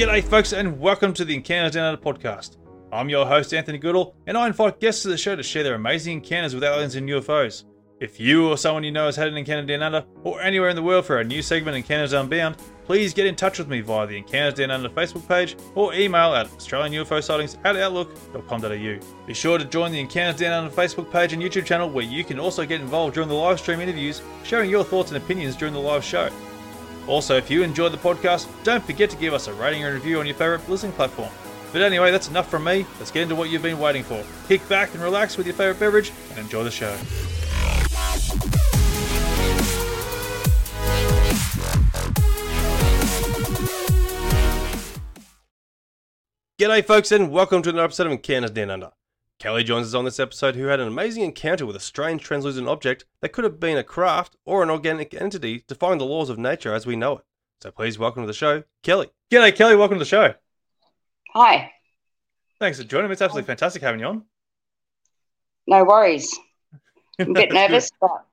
G'day, folks, and welcome to the Encounters Down Under podcast. I'm your host, Anthony Goodall, and I invite guests to the show to share their amazing encounters with aliens and UFOs. If you or someone you know has had an encounter down under, or anywhere in the world for our new segment, Encounters Unbound, please get in touch with me via the Encounters Down Under Facebook page or email at Australian UFO Sightings at outlook.com.au. Be sure to join the Encounters Down Under Facebook page and YouTube channel where you can also get involved during the live stream interviews, sharing your thoughts and opinions during the live show. Also, if you enjoyed the podcast, don't forget to give us a rating and review on your favourite listening platform. But anyway, that's enough from me. Let's get into what you've been waiting for. Kick back and relax with your favourite beverage and enjoy the show. G'day, folks, and welcome to another episode of Encounters Down Under. Kelly joins us on this episode who had an amazing encounter with a strange translucent object that could have been a craft or an organic entity defying the laws of nature as we know it. So please welcome to the show, Kelly. G'day, Kelly. Welcome to the show. Hi. Thanks for joining me. It's absolutely fantastic having you on. No worries. I'm a bit nervous, but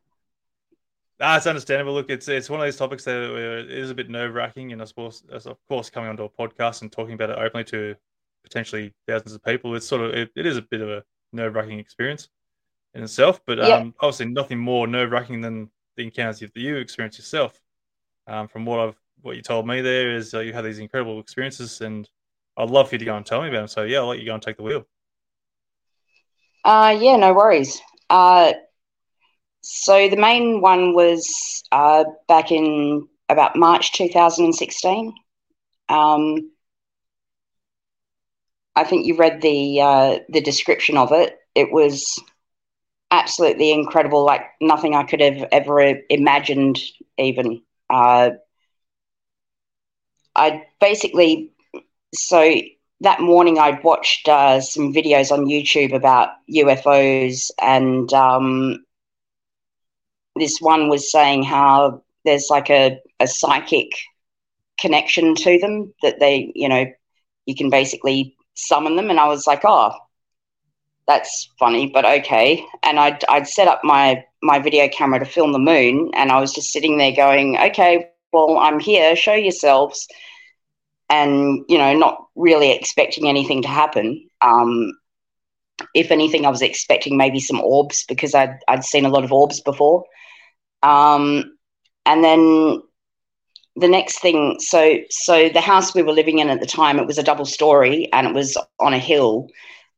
Ah, it's understandable. Look, it's it's one of those topics that uh, a bit nerve wracking, and I suppose, as of course, coming onto a podcast and talking about it openly to potentially thousands of people, it's sort of it, it is a bit of a nerve wracking experience in itself. But um, obviously, nothing more nerve wracking than the encounters that you experience yourself. Um, from what I've what you told me there is uh, you had these incredible experiences, and I'd love for you to go and tell me about them. So yeah, I'll let you go and take the wheel. uh, yeah, no worries. Uh, so the main one was uh, back in about March 2016. Um, I think you read the uh, the description of it. It was absolutely incredible, like nothing I could have ever imagined. Even uh, I basically so that morning I'd watched uh, some videos on YouTube about UFOs, and um, this one was saying how there's like a, a psychic connection to them that they, you know, you can basically summon them. And I was like, oh, that's funny, but okay. And I'd, I'd set up my, my video camera to film the moon, and I was just sitting there going, okay, well, I'm here, show yourselves and you know not really expecting anything to happen um if anything i was expecting maybe some orbs because i'd, I'd seen a lot of orbs before um and then the next thing so so the house we were living in at the time it was a double story and it was on a hill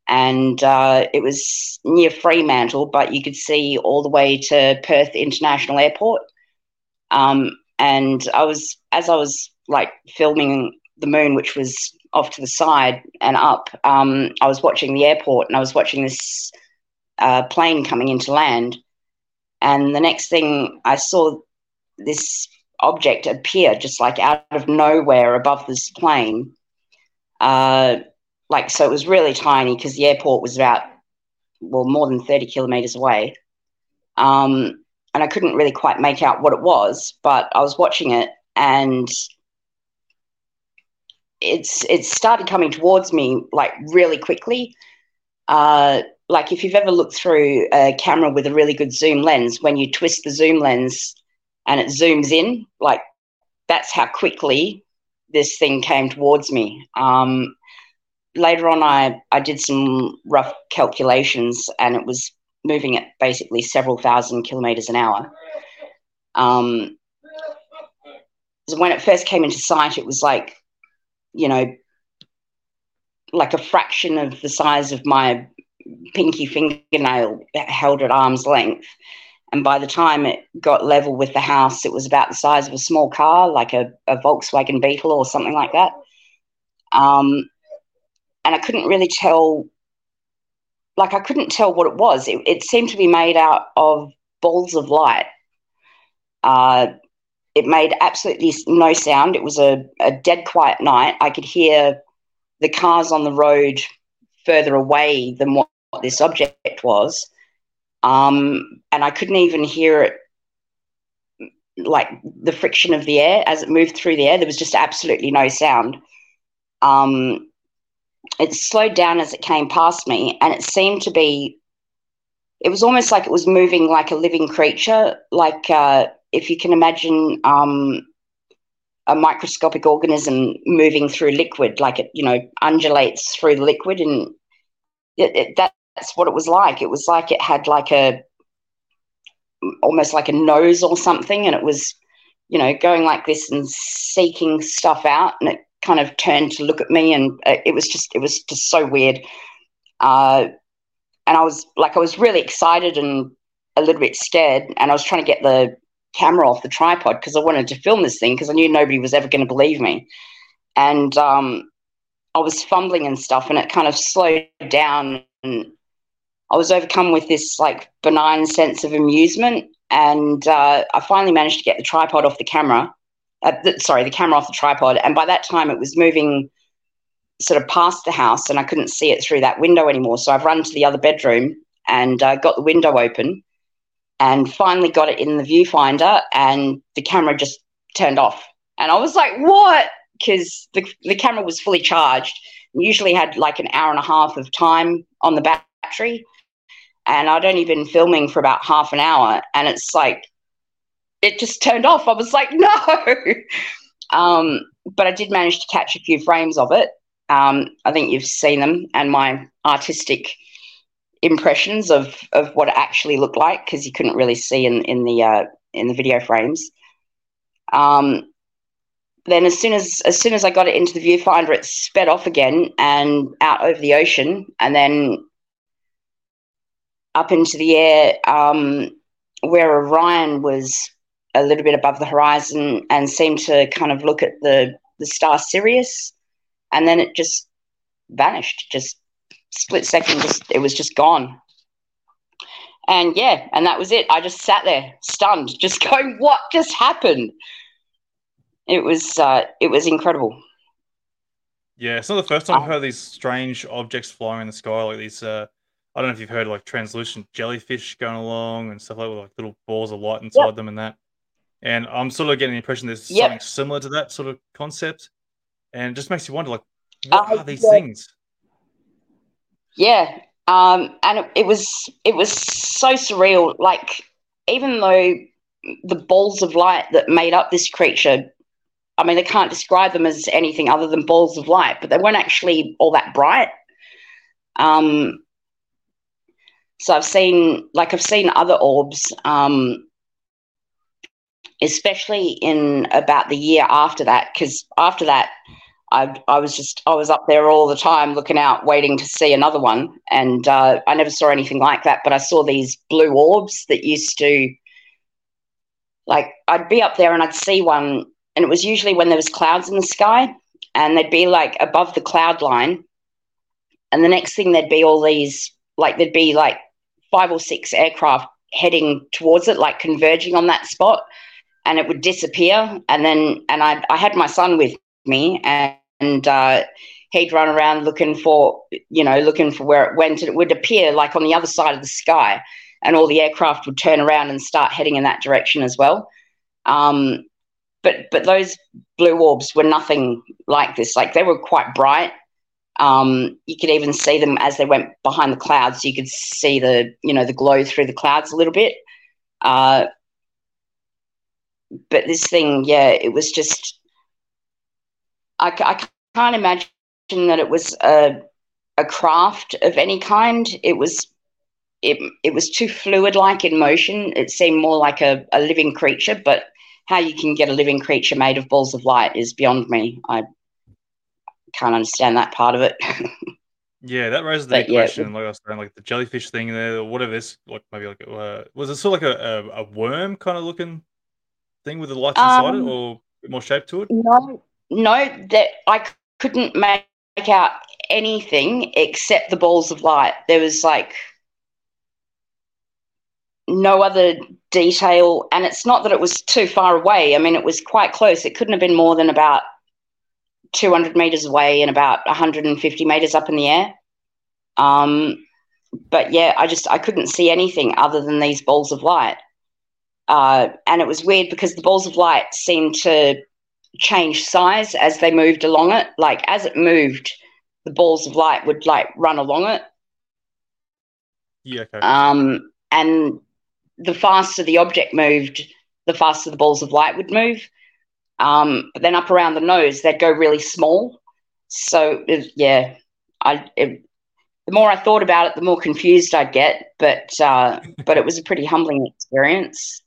and uh, it was near fremantle but you could see all the way to perth international airport um, and i was as i was like filming the moon, which was off to the side and up, um, I was watching the airport and I was watching this uh, plane coming into land. And the next thing I saw this object appear just like out of nowhere above this plane. Uh, like, so it was really tiny because the airport was about, well, more than 30 kilometers away. Um, and I couldn't really quite make out what it was, but I was watching it and it's it started coming towards me like really quickly. Uh, like if you've ever looked through a camera with a really good zoom lens, when you twist the zoom lens and it zooms in, like that's how quickly this thing came towards me. Um, later on, I, I did some rough calculations and it was moving at basically several thousand kilometers an hour. Um, when it first came into sight, it was like, you know, like a fraction of the size of my pinky fingernail held at arm's length. And by the time it got level with the house, it was about the size of a small car, like a, a Volkswagen Beetle or something like that. Um, and I couldn't really tell, like, I couldn't tell what it was. It, it seemed to be made out of balls of light. Uh, it made absolutely no sound. It was a, a dead quiet night. I could hear the cars on the road further away than what, what this object was. Um, and I couldn't even hear it like the friction of the air as it moved through the air. There was just absolutely no sound. Um, it slowed down as it came past me, and it seemed to be. It was almost like it was moving like a living creature, like uh, if you can imagine um, a microscopic organism moving through liquid, like it, you know, undulates through the liquid, and it, it, that's what it was like. It was like it had like a almost like a nose or something, and it was, you know, going like this and seeking stuff out, and it kind of turned to look at me, and uh, it was just it was just so weird. Uh, and I was like, I was really excited and a little bit scared, and I was trying to get the camera off the tripod because I wanted to film this thing because I knew nobody was ever going to believe me. And um, I was fumbling and stuff, and it kind of slowed down, and I was overcome with this like benign sense of amusement, and uh, I finally managed to get the tripod off the camera. Uh, the, sorry, the camera off the tripod, and by that time it was moving sort of past the house, and I couldn't see it through that window anymore. So I've run to the other bedroom and uh, got the window open, and finally got it in the viewfinder, and the camera just turned off. And I was like, "What?" Because the the camera was fully charged. Usually had like an hour and a half of time on the battery and I'd only been filming for about half an hour, and it's like it just turned off. I was like, no. um, but I did manage to catch a few frames of it. Um, I think you've seen them, and my artistic impressions of of what it actually looked like because you couldn't really see in in the uh, in the video frames. Um, then as soon as as soon as I got it into the viewfinder, it sped off again and out over the ocean, and then up into the air um, where Orion was a little bit above the horizon and seemed to kind of look at the, the star Sirius. And then it just vanished, just split second, just it was just gone. And yeah, and that was it. I just sat there stunned, just going, what just happened? It was uh, it was incredible. Yeah, it's not the first time I've heard these strange objects flying in the sky, like these uh, I don't know if you've heard like translucent jellyfish going along and stuff like with like little balls of light inside yep. them and that. And I'm sort of getting the impression there's yep. something similar to that sort of concept, and it just makes you wonder like what uh, are these yeah. things? Yeah, um, and it, it was it was so surreal. Like even though the balls of light that made up this creature I mean, they can't describe them as anything other than balls of light, but they weren't actually all that bright. Um, so I've seen, like, I've seen other orbs, um, especially in about the year after that, because after that, I, I was just, I was up there all the time looking out, waiting to see another one. And uh, I never saw anything like that, but I saw these blue orbs that used to, like, I'd be up there and I'd see one, and it was usually when there was clouds in the sky, and they'd be like above the cloud line. And the next thing, there'd be all these, like, there'd be like five or six aircraft heading towards it, like converging on that spot, and it would disappear. And then, and I, I had my son with me, and, and uh, he'd run around looking for, you know, looking for where it went, and it would appear like on the other side of the sky, and all the aircraft would turn around and start heading in that direction as well. Um, but but those blue orbs were nothing like this. Like they were quite bright. Um, you could even see them as they went behind the clouds. You could see the you know the glow through the clouds a little bit. Uh, but this thing, yeah, it was just. I, I can't imagine that it was a a craft of any kind. It was it it was too fluid like in motion. It seemed more like a, a living creature, but how you can get a living creature made of balls of light is beyond me. I can't understand that part of it. yeah, that raises the but, question. Yeah, like I was saying, like the jellyfish thing there, or whatever this, like maybe like uh, was it sort of like a, a, a, worm kind of looking thing with the lights inside um, it, or more shape to it? No, no, that I couldn't make out anything except the balls of light. There was like no other detail, and it's not that it was too far away. I mean, it was quite close. It couldn't have been more than about 200 meters away and about 150 meters up in the air. Um, but yeah, I just I couldn't see anything other than these balls of light. Uh, and it was weird because the balls of light seemed to change size as they moved along it. Like as it moved, the balls of light would like run along it. Yeah. Okay. Um, and the faster the object moved, the faster the balls of light would move. Um, but then up around the nose, they'd go really small. So it, yeah, I it, the more I thought about it, the more confused I'd get. But uh, but it was a pretty humbling experience.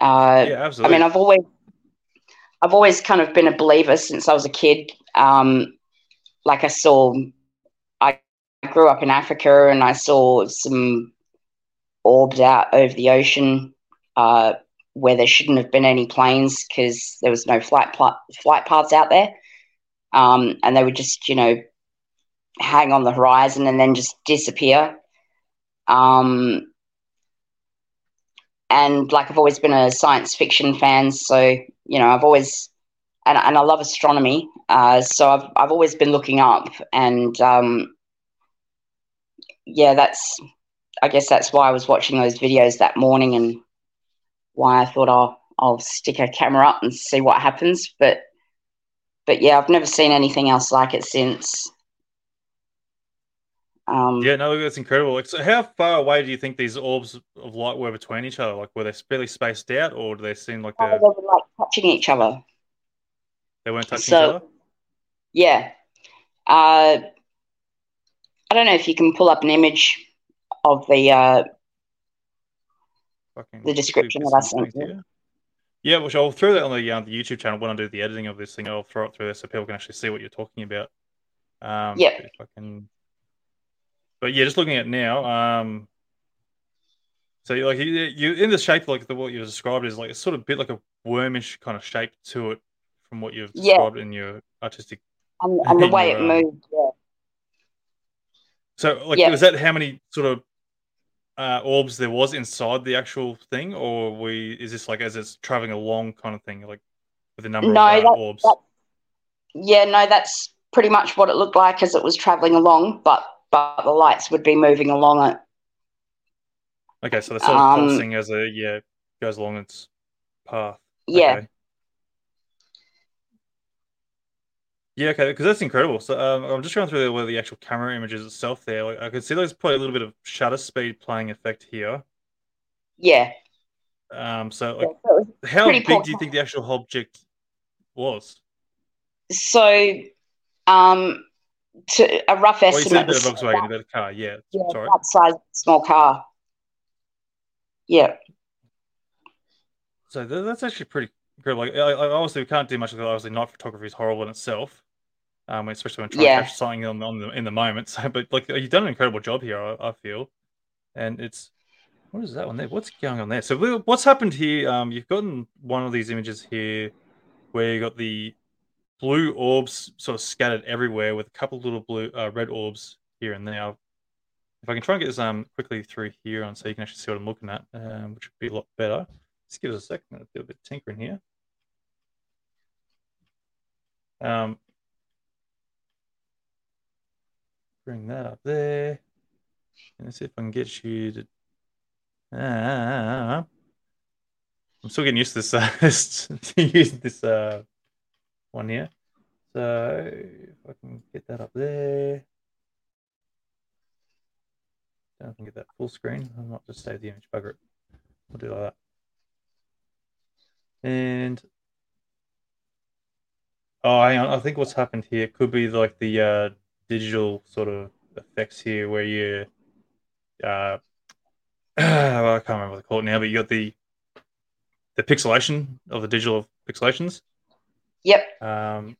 Uh, yeah, absolutely. I mean, I've always I've always kind of been a believer since I was a kid. Um, like I saw, I grew up in Africa and I saw some orbs out over the ocean uh, where there shouldn't have been any planes because there was no flight pl- flight paths out there, um, and they would just you know hang on the horizon and then just disappear. Um, and like I've always been a science fiction fan, so you know I've always and, and I love astronomy, uh, so I've I've always been looking up, and um, yeah, that's I guess that's why I was watching those videos that morning and why I thought I'll I'll stick a camera up and see what happens. But but yeah, I've never seen anything else like it since. Um, yeah, no, that's incredible. Like, so how far away do you think these orbs of light were between each other? Like, were they fairly spaced out, or do they seem like they're... they were like touching each other? They weren't touching so, each other. Yeah, uh, I don't know if you can pull up an image of the uh, the description that I sent you. Yeah, which I'll throw that on the, uh, the YouTube channel when I do the editing of this thing. I'll throw it through there so people can actually see what you're talking about. Um, yeah. Can... But yeah, just looking at now. Um, so like you, you in the shape like the what you described is like it's sort of a bit like a wormish kind of shape to it from what you've described yeah. in your artistic and, and the way your, it um, moved. Yeah. So, like, was that how many sort of uh, orbs there was inside the actual thing, or we is this like as it's traveling along kind of thing, like with a number no, of uh, that, orbs? That, yeah, no, that's pretty much what it looked like as it was traveling along, but but the lights would be moving along it. Okay, so the sort of um, pulsing as a yeah goes along its path. Yeah. Okay. Yeah, okay, because that's incredible. So um, I'm just going through the, where the actual camera images itself there. Like, I could see there's probably a little bit of shutter speed playing effect here. Yeah. Um. So, like, yeah, how big do you think the actual object was? So, um, to a rough estimate. Well, you said a Volkswagen, about a car. Yeah. Yeah. Sorry. That size small car. Yeah. So that's actually pretty like, obviously, we can't do much. Obviously, night photography is horrible in itself, um, especially when trying yeah. to catch something on, on the, in the moment. So, but like, you've done an incredible job here. I, I, feel, and it's what is that one there? What's going on there? So, what's happened here? Um, you've gotten one of these images here where you got the blue orbs sort of scattered everywhere with a couple little blue uh, red orbs here and there. If I can try and get this um quickly through here on so you can actually see what I'm looking at, um, which would be a lot better. Just give us a second. I'll do a bit of tinkering here. Um, bring that up there. Let's see if I can get you to. Uh, I'm still getting used to this uh, this this uh, one here. So if I can get that up there. I can get that full screen. I'll not just save the image, bugger it. We'll do like that. And oh, hang on. I think what's happened here could be like the uh, digital sort of effects here, where you, uh, well, I can't remember what they call it now, but you got the the pixelation of the digital pixelations. Yep. Um,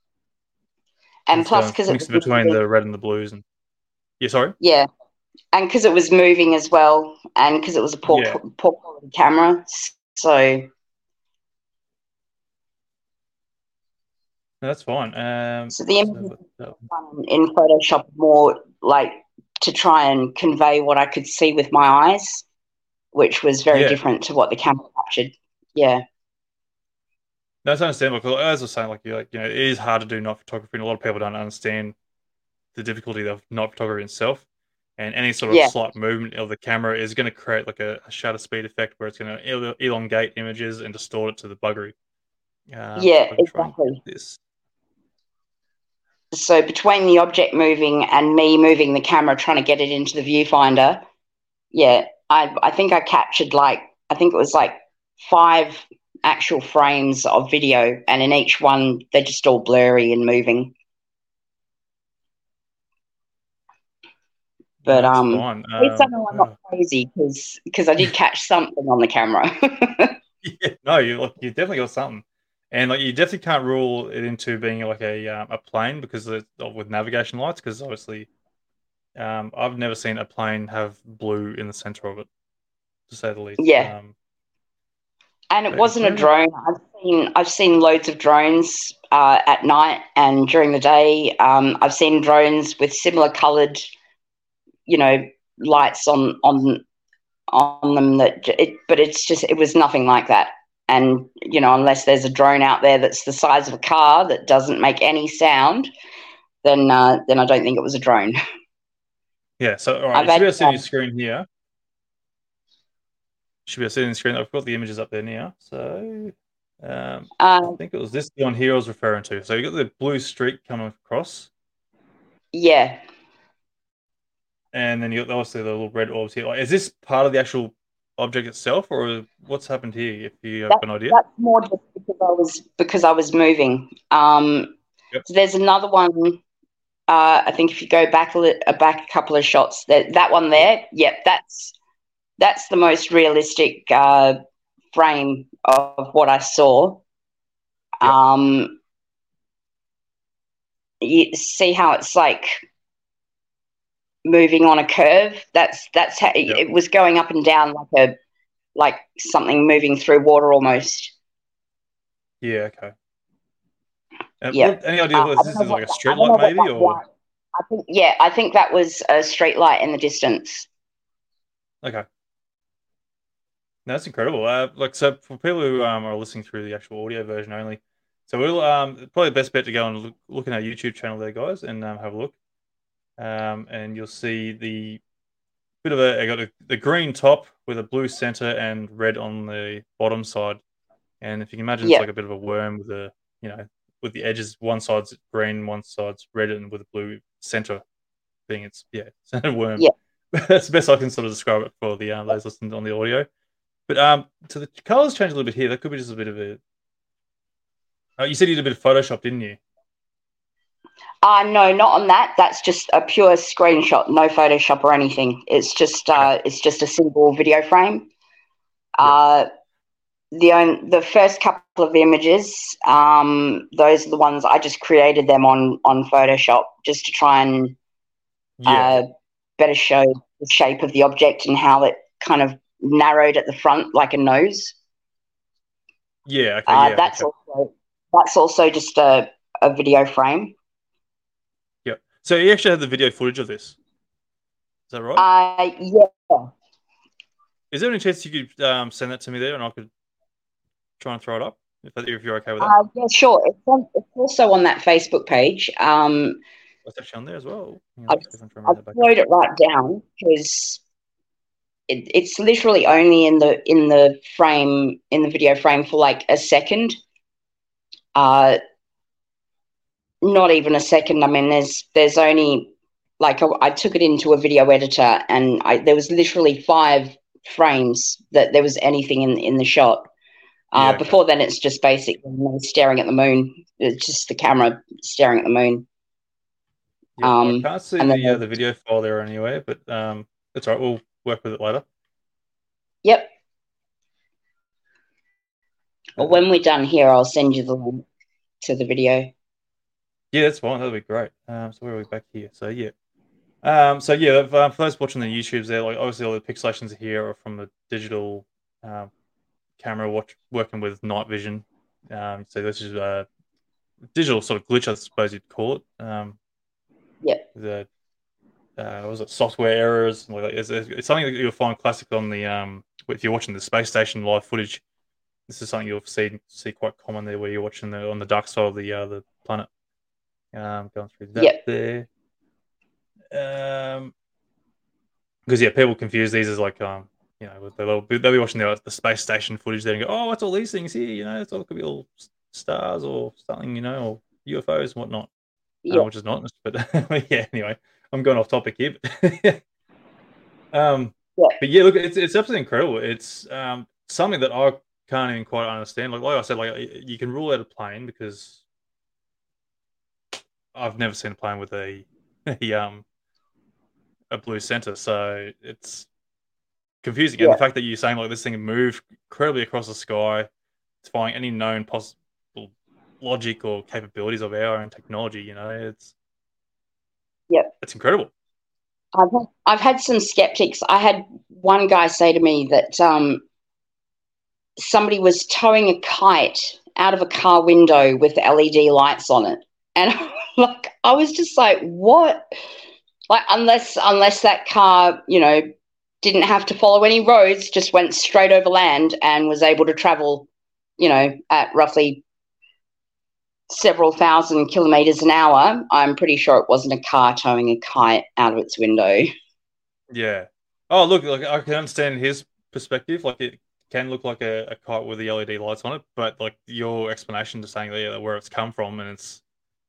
And plus, because it mixed was between the red and the blues, and yeah, sorry. yeah, and because it was moving as well, and because it was a poor Yeah. poor quality camera, so that's fine. Um, So the so- um, in Photoshop more like to try and convey what I could see with my eyes, which was very Yeah. different to what the camera captured. Yeah, That's understandable. 'cause as I was saying, like you like you know, it is hard to do night photography, and a lot of people don't understand the difficulty of night photography itself. And any sort of Yeah. slight movement of the camera is going to create like a, a shutter speed effect, where it's going to el- elongate images and distort it to the buggery. Um, Yeah, if I can try and exactly. This. So between the object moving and me moving the camera trying to get it into the viewfinder, yeah, I I think I captured like I think it was like five actual frames of video, and in each one they're just all blurry and moving. But That's um, fine. At least I Um, know I'm not crazy because because I did catch something on the camera. Yeah, no, you like you definitely got something, and like you definitely can't rule it into being like a um, a plane because of, with navigation lights because obviously, um, I've never seen a plane have blue in the center of it, to say the least. Yeah. Um, and it wasn't a drone. I've seen I've seen loads of drones uh, at night and during the day. Um, I've seen drones with similar coloured, you know, lights on on on them. That it, but it's just it was nothing like that. And you know, unless there's a drone out there that's the size of a car that doesn't make any sound, then uh, then I don't think it was a drone. yeah. So all right, I've you should be able to see your screen here. Should be able to see the screen. I've got the images up there now. So, um, I Um, think it was this one here I was referring to. So you got the blue streak coming across. yeah, And then you got obviously the little red orbs here. Is this part of the actual object itself, or what's happened here? If you have an idea. That's more just because I was because I was moving. Um, Yep. so there's another one. Uh, I think if you go back a li- back a couple of shots, that that one there, yep, that's that's the most realistic uh, frame of what I saw. Yep. Um, you see how it's like moving on a curve. That's that's how Yep. it was going up and down like a like something moving through water almost. Yeah. Okay. Yeah. what- any idea Uh, what this is like a street I don't know light, maybe, or light- I think yeah, I think that was a street light in the distance. okay. No, that's incredible. Uh, like so, for people who um, are listening through the actual audio version only, so we'll um probably the best bet to go and look, look in our YouTube channel there, guys, and um, have a look. Um, and you'll see the bit of a I got a, the green top with a blue center and red on the bottom side. And if you can imagine, Yeah. it's like a bit of a worm with a you know with the edges, one side's green, one side's red, and with a blue center being its yeah, it's a worm. Yeah. That's the best I can sort of describe it for the um, those listening on the audio. But um, so the colors change a little bit here. That could be just a bit of a. Oh, you said you did a bit of Photoshop, didn't you? Uh no, not on that. That's just a pure screenshot, no Photoshop or anything. It's just uh it's just a single video frame. Uh the on, the first couple of images, um, those are the ones I just created them on on Photoshop just to try and uh, better show the shape of the object and how it kind of narrowed at the front like a nose. yeah. Okay. Uh, yeah. that's okay. also that's also just a, a video frame. So you actually had the video footage of this. Is that right? Uh, yeah, Is there any chance you could um, send that to me there, and I could try and throw it up if, if you're okay with that? uh, yeah, sure. It's, on, it's also on that Facebook page. Um, That's actually on there as well. I've- let's see if I can I've remember that back slowed it right down because it, it's literally only in the in the frame in the video frame for like a second. Uh, not even a second. I mean, there's there's only like I, I took it into a video editor, and I, there was literally five frames that there was anything in in the shot. Uh, Yeah, okay. Before then, it's just basically staring at the moon. It's just the camera staring at the moon. Yeah, Um, I can't see the, then- uh, the video file there anyway, but um, that's all right. We'll work with it later. Yep. Well, when we're done here, I'll send you the link to the video. Yeah, that's fine. That'll be great. Um, so where are we back here? So yeah. Um, so yeah, if, um, for those watching the YouTubes, there, like obviously all the pixelations here are from the digital um, camera watch working with night vision. Um, so this is a digital sort of glitch, I suppose you'd call it. Um, Yep. The uh, what was it software errors? Like, it's, it's something that you'll find classic on the um, if you're watching the space station live footage. This is something you'll see see quite common there, where you're watching the on the dark side of the uh, the planet. Um, going through that Yep. there. Um, because yeah, people confuse these as like um, you know, they'll be, they'll be watching the, the space station footage there and go, oh, what's all these things here? You know, it's all could be all stars or something, you know, or UFOs and whatnot. Uh, Yeah. which is not, but yeah. Anyway, I'm going off topic here. But um, Yeah. but yeah, look, it's it's absolutely incredible. It's um something that I can't even quite understand. Like like I said, like you can rule out a plane because I've never seen a plane with a, a um a blue center, so it's confusing. And the fact that you're saying like this thing moved incredibly across the sky, defying any known possible logic or capabilities of our own technology, you know, it's Yep. it's incredible. I've had, I've had some skeptics. I had one guy say to me that um, somebody was towing a kite out of a car window with LED lights on it, and like I was just like, what? Like unless unless that car, you know, didn't have to follow any roads, just went straight over land and was able to travel, you know, at roughly several thousand kilometers an hour. I'm pretty sure it wasn't a car towing a kite out of its window. Yeah. Oh, look, like I can understand his perspective. Like it can look like a, a kite with the LED lights on it, but like your explanation to saying yeah, where it's come from and its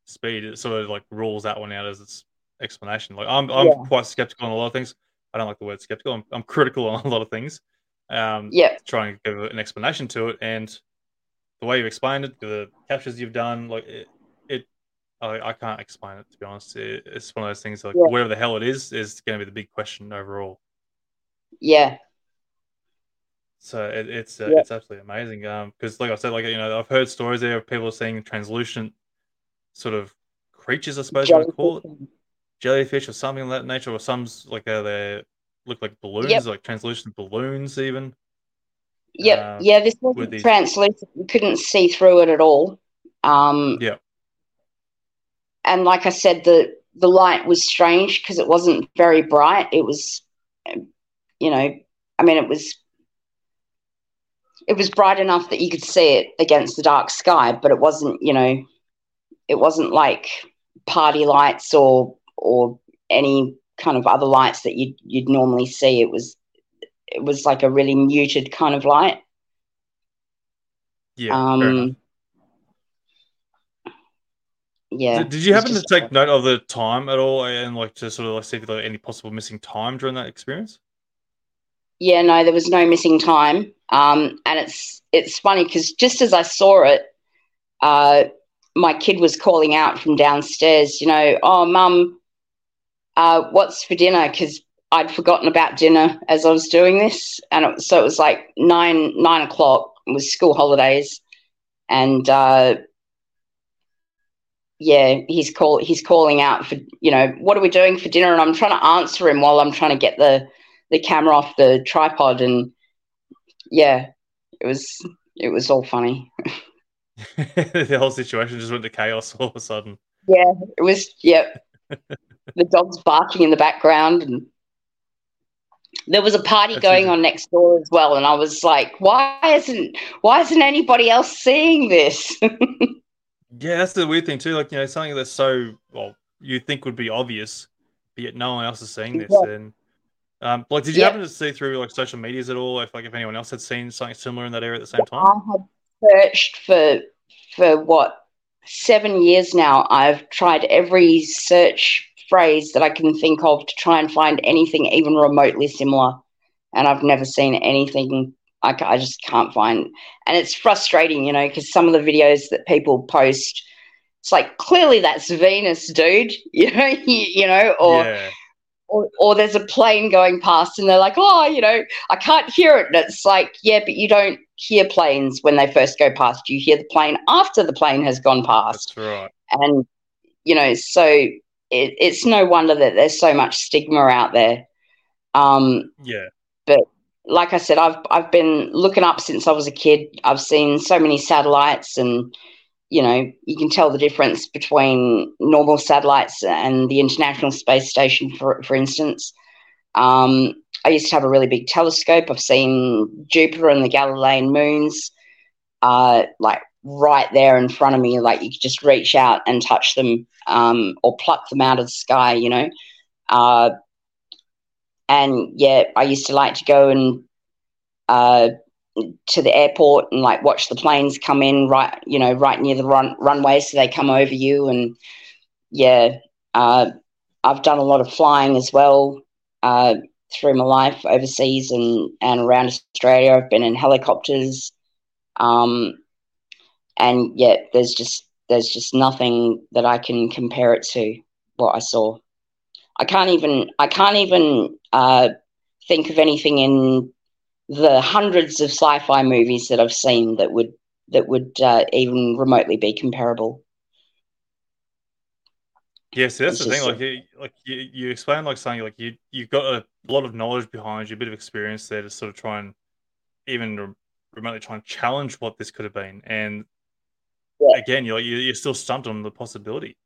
speed, it sort of like rules that one out as its explanation. Like I'm, I'm Yeah. quite skeptical on a lot of things. I don't like the word skeptical. I'm, I'm critical on a lot of things. Um, Yeah. trying to give an explanation to it, and the way you explained it, the captures you've done, like it, it I, I can't explain it to be honest. It, it's one of those things like Yeah. whatever the hell it is is going to be the big question overall. Yeah. So it, it's uh, Yeah. it's absolutely amazing. Um, because like I said, like you know, I've heard stories there of people seeing translucent sort of creatures, I suppose you would call it, jellyfish or something of that nature, or some like uh, they look like balloons, Yep. like translucent balloons, even. Yep. uh, yeah, this wasn't these- translucent. You couldn't see through it at all. Um, Yeah. and like I said, the the light was strange because it wasn't very bright. It was, you know, I mean, it was it was bright enough that you could see it against the dark sky, but it wasn't, you know, it wasn't like party lights or or any kind of other lights that you'd you'd normally see. It was it was like a really muted kind of light. Yeah. Um, yeah. Did, did you happen to take note of the time at all, and like to sort of like see if there were any possible missing time during that experience? Yeah, no, there was no missing time. Um, and it's it's funny because just as I saw it, uh, my kid was calling out from downstairs, you know, oh, mum, uh, what's for dinner? Because I'd forgotten about dinner as I was doing this, and it, so it was like nine nine o'clock. It was school holidays, and uh, yeah, he's call he's calling out for you know what are we doing for dinner, and I'm trying to answer him while I'm trying to get the the camera off the tripod, and yeah, it was it was all funny. the whole situation just went to chaos all of a sudden. Yeah, it was. Yep. the dog's barking in the background, and there was a party That's going on next door as well. And I was like, "Why isn't Why isn't anybody else seeing this?" Yeah, that's the weird thing too. Like you know, something that's so well you think would be obvious, but yet no one else is seeing this, Yeah. and Um, like, did you Yeah. happen to see through like social medias at all? If like if anyone else had seen something similar in that area at the same time? I have searched for for what seven years now. I've tried every search phrase that I can think of to try and find anything even remotely similar, and I've never seen anything. I, I just can't find, and it's frustrating, you know, because some of the videos that people post, it's like clearly that's Venus, dude, you know, you, you know, or yeah, or, or there's a plane going past and they're like, oh, you know, I can't hear it. And it's like, yeah, but you don't hear planes when they first go past. You hear the plane after the plane has gone past. that's right. And, you know, so it, it's no wonder that there's so much stigma out there. Um, Yeah, But like I said, I've I've been looking up since I was a kid. I've seen so many satellites, and you know, you can tell the difference between normal satellites and the International Space Station, for for instance. Um, I used to have a really big telescope. I've seen Jupiter and the Galilean moons, uh, like right there in front of me. Like you could just reach out and touch them, um, or pluck them out of the sky. You know. Uh, and yeah, I used to like to go and uh, to the airport and like watch the planes come in right, you know, right near the run runway, so they come over you. And yeah, uh, I've done a lot of flying as well uh, through my life overseas and and around Australia. I've been in helicopters, um, and yet there's just there's just nothing that I can compare it to what I saw. I can't even I can't even uh, think of anything in the hundreds of sci-fi movies that I've seen that would that would uh, even remotely be comparable. Yeah. So that's It's the thing. Like, you, like you, you explain like saying like you you've got a lot of knowledge behind you, a bit of experience there to sort of try and even remotely try and challenge what this could have been. And Yeah. again, you're you- you're still stumped on the possibility.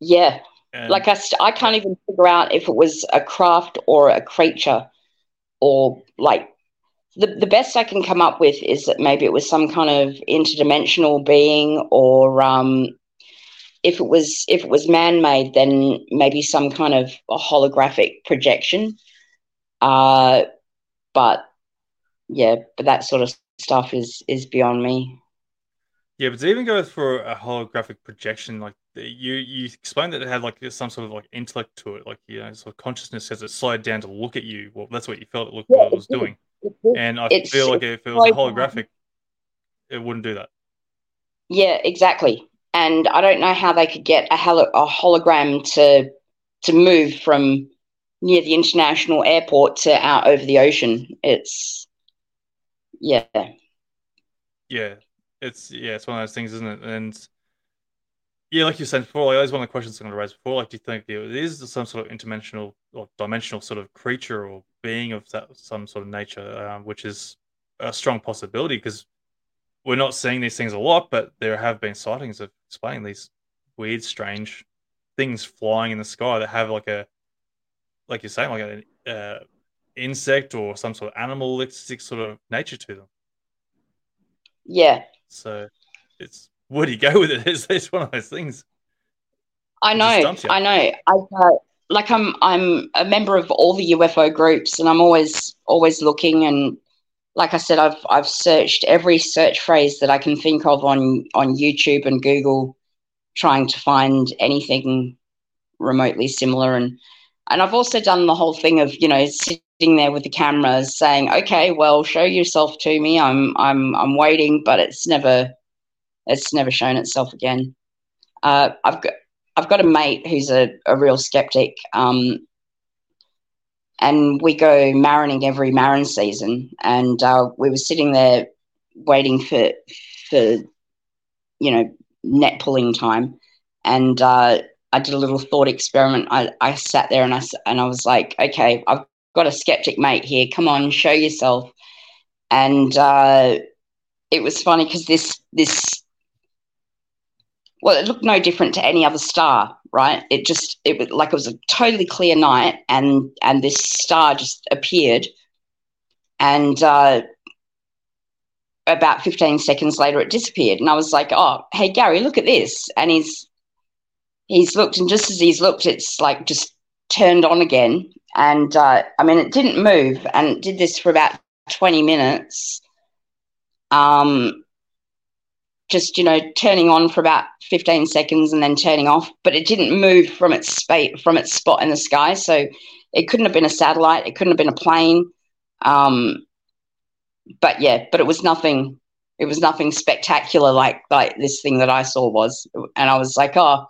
Yeah, And like I, st- I can't even figure out if it was a craft or a creature, or like the the best I can come up with is that maybe it was some kind of interdimensional being, or um, if it was if it was man made, then maybe some kind of a holographic projection. Uh, but yeah, but that sort of stuff is is beyond me. Yeah, but to even go for a holographic projection, like you you explained that it had like some sort of like intellect to it, like you know, sort of consciousness as it slowed down to look at you. Well, that's what you felt it looked Yeah, what it was doing. It- it- And I feel like if it was a holographic, it wouldn't do that. Yeah, exactly. And I don't know how they could get a, a hologram to to move from near the international airport to out over the ocean. It's yeah, Yeah, it's yeah, it's one of those things, isn't it? And yeah, like you said before, like, that was one of the questions I'm going to raise before. Like, do you think it is some sort of interdimensional or dimensional sort of creature or being of that, some sort of nature, um, which is a strong possibility because we're not seeing these things a lot, but there have been sightings of explaining these weird, strange things flying in the sky that have like a, like you're saying, like an uh, insect or some sort of animalistic sort of nature to them. yeah. So it's where do you go with it? It's, it's one of those things. I know. I know. I uh, like I'm I'm a member of all the UFO groups, and I'm always always looking. And like I said, I've I've searched every search phrase that I can think of on on YouTube and Google, trying to find anything remotely similar. And and I've also done the whole thing of you know sitting there with the camera, saying, "Okay, well, show yourself to me. I'm I'm I'm waiting," but it's never it's never shown itself again. Uh, I've got I've got a mate who's a, a real skeptic, um, and we go marroning every marron season. And uh, we were sitting there waiting for for you know net pulling time, and uh, I did a little thought experiment. I, I sat there and I and I was like, okay, I've got a skeptic mate here. Come on, show yourself. And uh, it was funny because this this well, it looked no different to any other star, right? It just it was like it was a totally clear night, and and this star just appeared, and uh, about fifteen seconds later, it disappeared, and I was like, "Oh, hey Gary, look at this!" And he's he's looked, and just as he's looked, it's like just turned on again, and uh, I mean, it didn't move, and it did this for about twenty minutes. Um, just you know, turning on for about fifteen seconds and then turning off, but it didn't move from its spate from its spot in the sky, so it couldn't have been a satellite, it couldn't have been a plane. Um, but yeah, but it was nothing. It was nothing spectacular like like this thing that I saw was, and I was like, oh,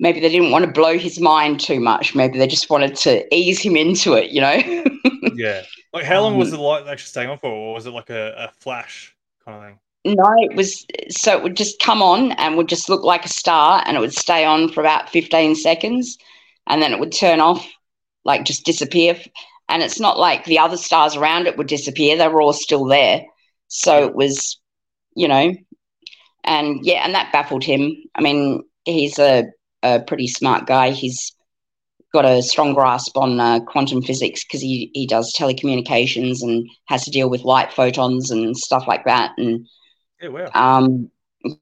maybe they didn't want to blow his mind too much. Maybe they just wanted to ease him into it, you know? yeah. Like, how long um, was the light actually staying on for, or was it like a, a flash kind of thing? No, it was so it would just come on and would just look like a star, and it would stay on for about fifteen seconds, and then it would turn off, like just disappear. And it's not like the other stars around it would disappear; they were all still there. So it was, you know, and yeah, and that baffled him. I mean, he's a a pretty smart guy. He's got a strong grasp on uh, quantum physics because he, he does telecommunications and has to deal with light photons and stuff like that. And yeah, wow. um,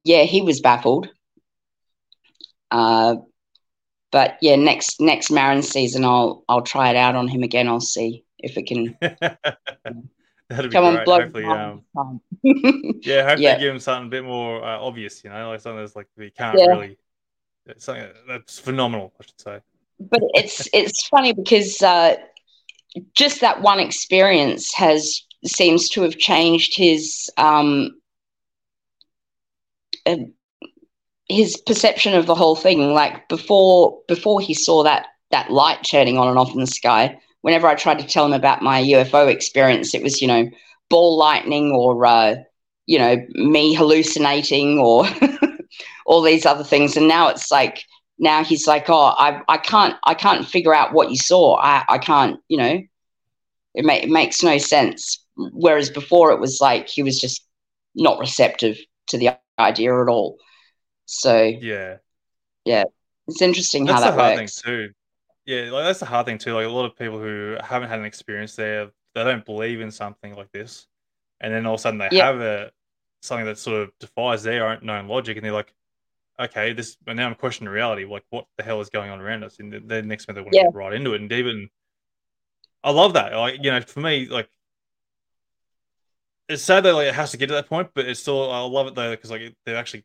yeah, he was baffled. Uh, but yeah, next next marron season, I'll I'll try it out on him again. I'll see if it can. That'd be Come great. On, hopefully, um, yeah, hopefully yeah. give him something a bit more uh, obvious. You know, like something that's like we can't yeah. really something that's phenomenal, I should say. But it's it's funny because uh, just that one experience has seems to have changed his um, his perception of the whole thing. Like before before he saw that that light turning on and off in the sky. Whenever I tried to tell him about my UFO experience, it was you know ball lightning or uh, you know me hallucinating or all these other things. And now it's like, now he's like, oh, I, I can't, I can't figure out what you saw. I, I can't, you know, it, ma- it makes no sense. Whereas before it was like he was just not receptive to the idea at all. So yeah, yeah, it's interesting that's how that hard works. Thing too. Yeah, like that's the hard thing too. Like a lot of people who haven't had an experience there, they don't believe in something like this, and then all of a sudden they yeah. have a something that sort of defies their own known logic, and they're like, okay, this, but now I'm questioning reality. Like, what the hell is going on around us? And the, the next minute they want to yeah. get right into it. And even, I love that. Like, you know, for me, like, it's sad that like it has to get to that point, but it's still I love it though because like they're actually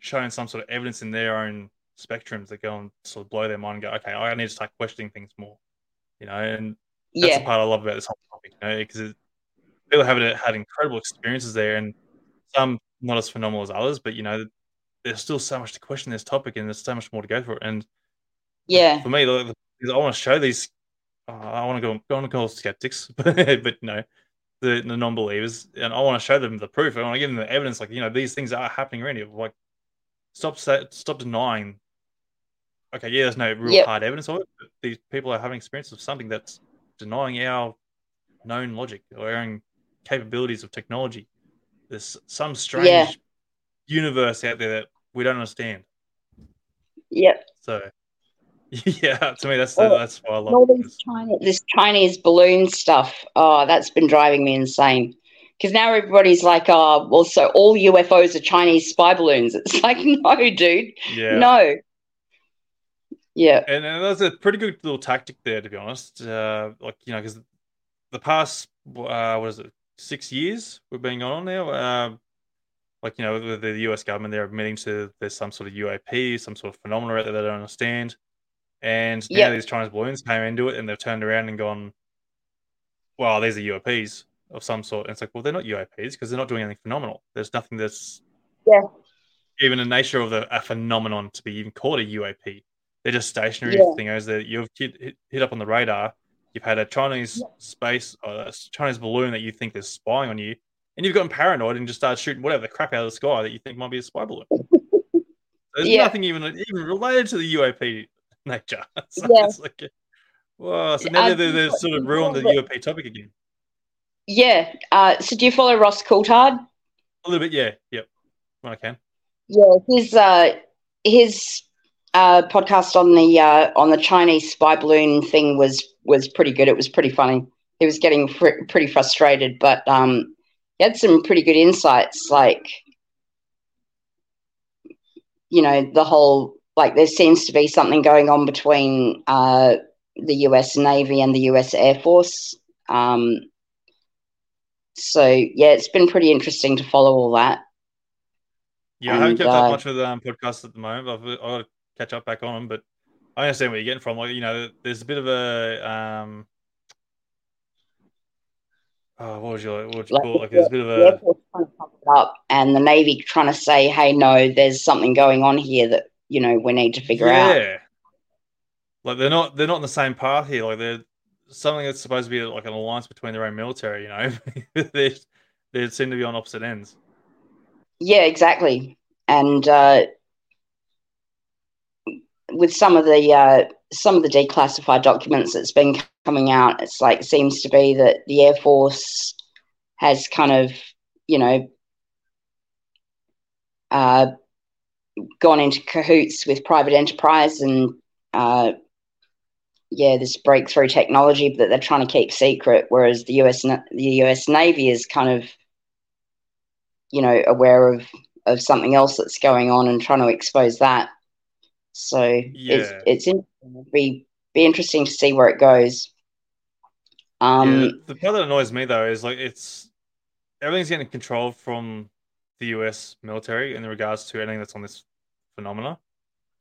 showing some sort of evidence in their own spectrums that go and sort of blow their mind and go, okay, I need to start questioning things more, you know, and that's yeah. the part I love about this whole topic, you know, because people have had incredible experiences there, and some not as phenomenal as others, but you know, there's still so much to question this topic, and there's so much more to go for. And yeah, for me, I want to show these. Uh, I want to go. I want to call skeptics, but but no, the, the non-believers, and I want to show them the proof. I want to give them the evidence. Like you know, these things are happening around you. Like stop stop denying. Okay, yeah, there's no real yep. hard evidence of it, but these people are having experience of something that's denying our known logic or our own capabilities of technology. There's some strange yeah universe out there that we don't understand. Yep. So, yeah, to me, that's the, that's why I love all this Chinese, this Chinese balloon stuff. Oh, that's been driving me insane. Because now everybody's like, oh, well, so all UFOs are Chinese spy balloons. It's like, no, dude, yeah. no. Yeah, and, and that's a pretty good little tactic there, to be honest. Uh, like you know, because the past, uh, what is it, six years we've been going on now. Uh, like you know the, the US government they're admitting to there's some sort of UAP, some sort of phenomena out there they don't understand, and now yep. these Chinese balloons came into it and they've turned around and gone, well, these are UAPs of some sort. And it's like, well, they're not UAPs because they're not doing anything phenomenal. There's nothing that's yeah even the nature of the, a phenomenon to be even called a UAP. They're just stationary yeah. things that you've hit, hit, up on the radar. You've had a Chinese space, or a Chinese balloon that you think is spying on you, and you've gotten paranoid and just started shooting whatever the crap out of the sky that you think might be a spy balloon. There's yeah. nothing even even related to the UAP nature. so yeah. it's like, well, so now they're, they're sort of ruined the UAP topic again. Yeah. Uh, so do you follow Ross Coulthard? A little bit, yeah. Yep. When I can. Yeah, his uh, his uh, podcast on the uh, on the Chinese spy balloon thing was was pretty good. It was pretty funny. He was getting fr- pretty frustrated, but um, he had some pretty good insights, like you know the whole like there seems to be something going on between uh, the US Navy and the US Air Force. Um, so yeah, it's been pretty interesting to follow all that. Yeah, I haven't kept uh, up much with um, podcasts at the moment. I've, I've got to catch up back on them, but I understand where you're getting from. Like, you know, there's a bit of a um, oh, what was your what you Like, call? Like, there's a bit of a trying to pump it up, and the Navy trying to say, "Hey, no, there's something going on here that you know we need to figure out." yeah. Like they're not they're not in the same path here. Like they're something that's supposed to be like an alliance between their own military. You know, they they seem to be on opposite ends. Yeah, exactly. And uh, with some of the uh, some of the declassified documents that's been coming out, it's like seems to be that the Air Force has kind of, you know, uh, gone into cahoots with private enterprise and uh, yeah, this breakthrough technology that they're trying to keep secret, whereas the US the US Navy is kind of, you know, aware of of something else that's going on and trying to expose that. So it's Yeah. it's interesting. It'd be be interesting to see where it goes. Um, yeah, the part that annoys me though is like it's everything's getting controlled from the US military in regards to anything that's on this phenomena,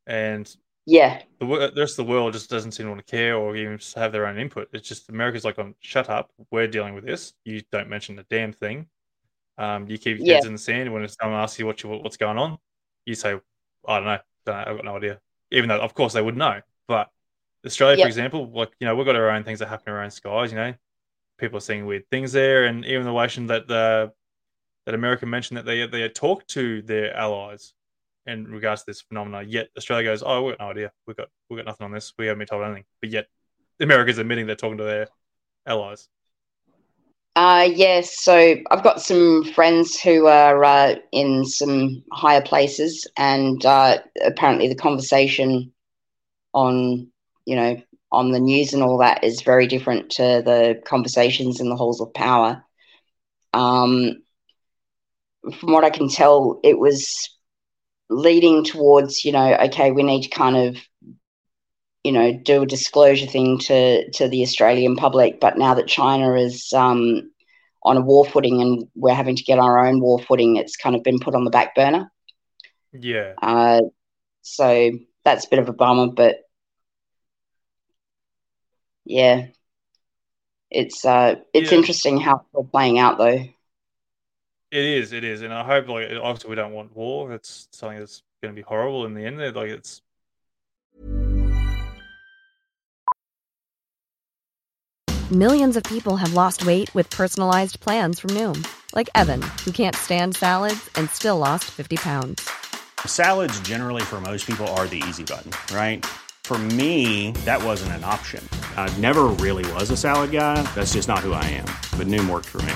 and yeah, the, the rest of the world just doesn't seem to want to care or even have their own input. It's just America's like, um, shut up, we're dealing with this. You don't mention a damn thing. Um, you keep your Yeah. heads in the sand when someone asks you what you, what's going on. You say, I don't know, don't know, I've got no idea. Even though, of course, they would know. But Australia, Yeah. for example, like you know, we've got our own things that happen in our own skies. You know, people are seeing weird things there, and even the relation that the that America mentioned that they they had talked to their allies in regards to this phenomena. Yet Australia goes, "Oh, we've got no idea. We've got we've got nothing on this. We haven't been told anything." But yet America's admitting they're talking to their allies. Uh, yes, so I've got some friends who are uh, in some higher places, and uh, apparently the conversation on, you know, on the news and all that is very different to the conversations in the halls of power. Um, from what I can tell, it was leading towards, you know, okay, we need to kind of you know, do a disclosure thing to to the Australian public. But now that China is um, on a war footing and we're having to get our own war footing, it's kind of been put on the back burner. Yeah, Uh, so that's a bit of a bummer, but yeah, it's uh, it's Yeah. interesting how it's all playing out, though. It is. It is, and I hope like obviously we don't want war. It's something that's going to be horrible in the end. Like it's Millions of people have lost weight with personalized plans from Noom, like Evan, who can't stand salads and still lost 50 pounds. Salads, generally, for most people, are the easy button, right? For me, that wasn't an option. I never really was a salad guy. That's just not who I am. But Noom worked for me.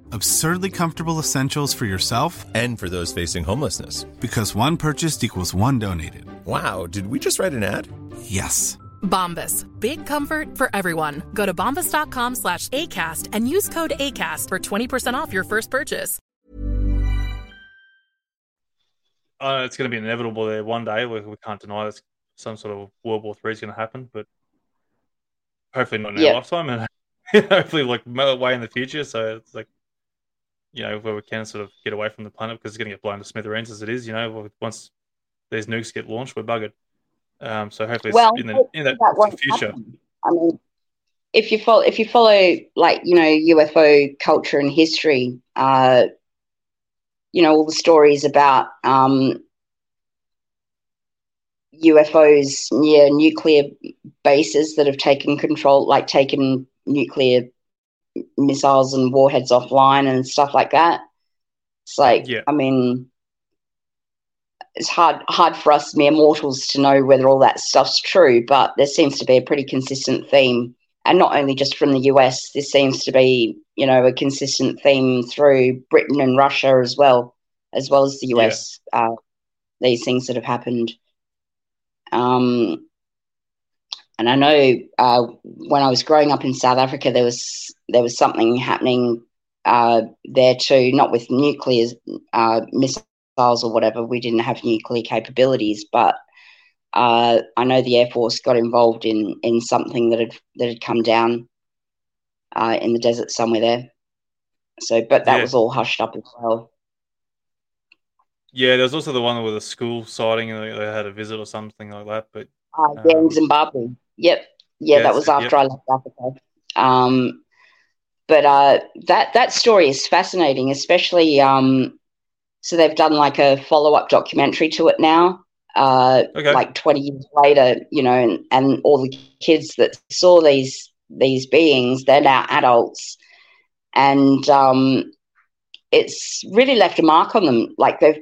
Absurdly comfortable essentials for yourself And for those facing homelessness. because one purchased equals one donated. Wow, did we just write an ad? Yes. Bombas. Big comfort for everyone. Go to bombas.com slash ACAST and use code ACAST for 20% off your first purchase. Uh, it's going to be inevitable there one day. We, we can't deny that some sort of World War Three is going to happen, but hopefully not in our Yeah. lifetime, and hopefully like way in the future. So it's like, you know, where we can sort of get away from the planet because it's going to get blown to smithereens as it is. You know, once these nukes get launched, we're buggered. Um, so hopefully, it's Well, in the in that the won't future. happen. I mean, if you follow, if you follow, like you know, UFO culture and history, uh, you know, all the stories about um, UFOs near nuclear bases that have taken control, like taken nuclear missiles and warheads offline and stuff like that. It's like, Yeah. I mean, it's hard hard for us mere mortals to know whether all that stuff's true, but there seems to be a pretty consistent theme, and not only just from the US. This seems to be, you know, a consistent theme through Britain and Russia as well, as well as the US. Uh, these things that have happened. Um, and I know uh, when I was growing up in South Africa, there was there was something happening uh, there too, not with nuclear uh, missiles or whatever. We didn't have nuclear capabilities, but uh, I know the Air Force got involved in in something that had that had come down uh, in the desert somewhere there. So, but that Yeah. was all hushed up as well. Yeah, there was also the one with a school sighting and they, they had a visit or something like that. But Uh, yeah, in Um, Zimbabwe. Yep. Yeah, yeah, that was after I left Africa. Um, but uh, that that story is fascinating, especially um, so they've done like a follow up documentary to it now. Uh, Okay. like twenty years later, you know, and, and all the kids that saw these these beings, they're now adults, and um, it's really left a mark on them. Like they've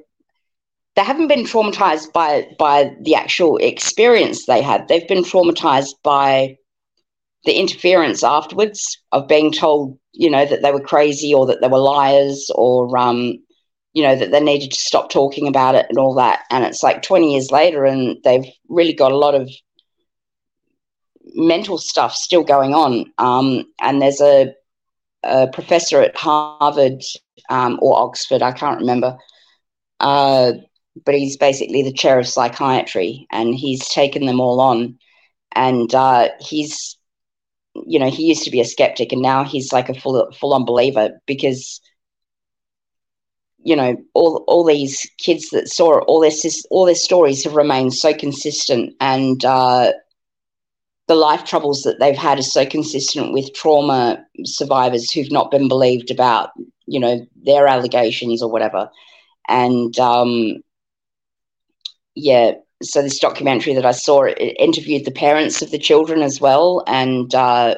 they haven't been traumatized by by the actual experience they had. They've been traumatized by the interference afterwards of being told, you know, that they were crazy or that they were liars or um, you know, that they needed to stop talking about it and all that. And it's like 20 years later and they've really got a lot of mental stuff still going on. Um, and there's a, a professor at Harvard um, or Oxford, I can't remember, uh, but he's basically the chair of psychiatry and he's taken them all on. And uh, he's, you know, he used to be a skeptic and now he's like a full full on believer because, you know, all all these kids that saw all their all their stories have remained so consistent and uh, the life troubles that they've had is so consistent with trauma survivors who've not been believed about, you know, their allegations or whatever. And um, yeah, so this documentary that I saw it, interviewed the parents of the children as well, and uh,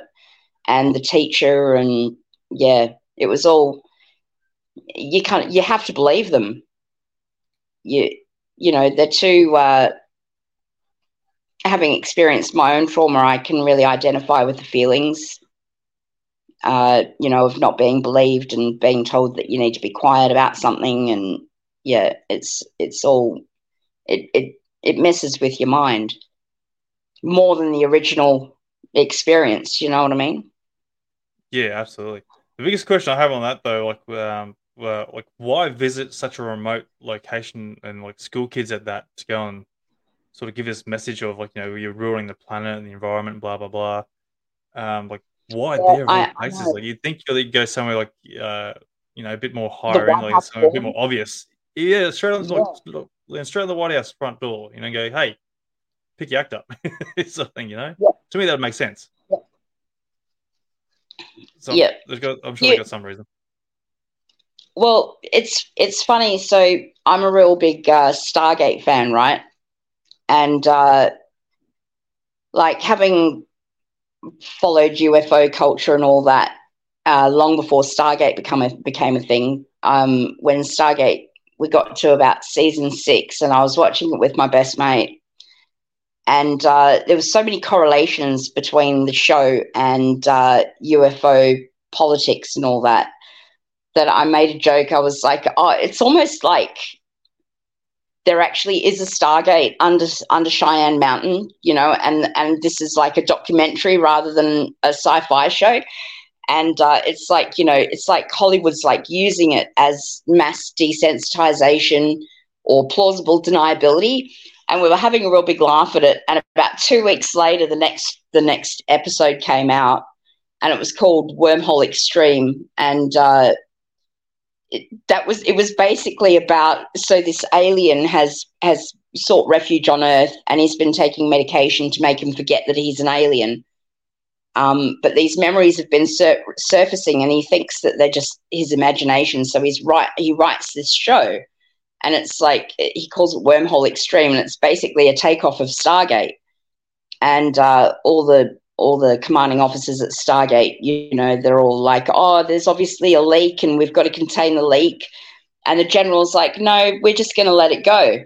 and the teacher, and yeah, it was all you can't you have to believe them. You you know they're too. Uh, having experienced my own trauma, I can really identify with the feelings. Uh, you know, of not being believed and being told that you need to be quiet about something, and yeah, it's it's all it it it messes with your mind more than the original experience. You know what I mean? Yeah, absolutely. The biggest question I have on that though, like, um, uh, like why visit such a remote location and like school kids at that to go and sort of give this message of like you know you're ruining the planet and the environment, blah blah blah. Um, like why Well, there I- all I places? Like you'd think you'd go somewhere like uh, you know a bit more higher end, like somewhere a bit more obvious. Yeah, straight on like look, straight on the White House front door. You know, go hey, pick your act up, sort of thing. You know, Yeah. to me that would make sense. Yeah. So Yeah. there's got, I'm sure Yeah. they got some reason. Well, it's it's funny. So I'm a real big uh, Stargate fan, right? And uh, like having followed UFO culture and all that uh, long before Stargate become a, became a thing. Um, when Stargate we got to about season six, and I was watching it with my best mate, and uh, there was so many correlations between the show and uh, UFO politics and all that that I made a joke. I was like, "Oh, it's almost like." there actually is a Stargate under under Cheyenne Mountain, you know, and and this is like a documentary rather than a sci-fi show. And uh, it's like you know, it's like Hollywood's like using it as mass desensitization or plausible deniability. And we were having a real big laugh at it. And about two weeks later, the next the next episode came out, and it was called Wormhole Extreme. And uh, it, that was it was basically about so this alien has has sought refuge on Earth, and he's been taking medication to make him forget that he's an alien. Um, but these memories have been sur- surfacing, and he thinks that they're just his imagination. So he's right. He writes this show, and it's like he calls it Wormhole Extreme, and it's basically a takeoff of Stargate. And uh, all the all the commanding officers at Stargate, you know, they're all like, "Oh, there's obviously a leak, and we've got to contain the leak." And the general's like, "No, we're just going to let it go."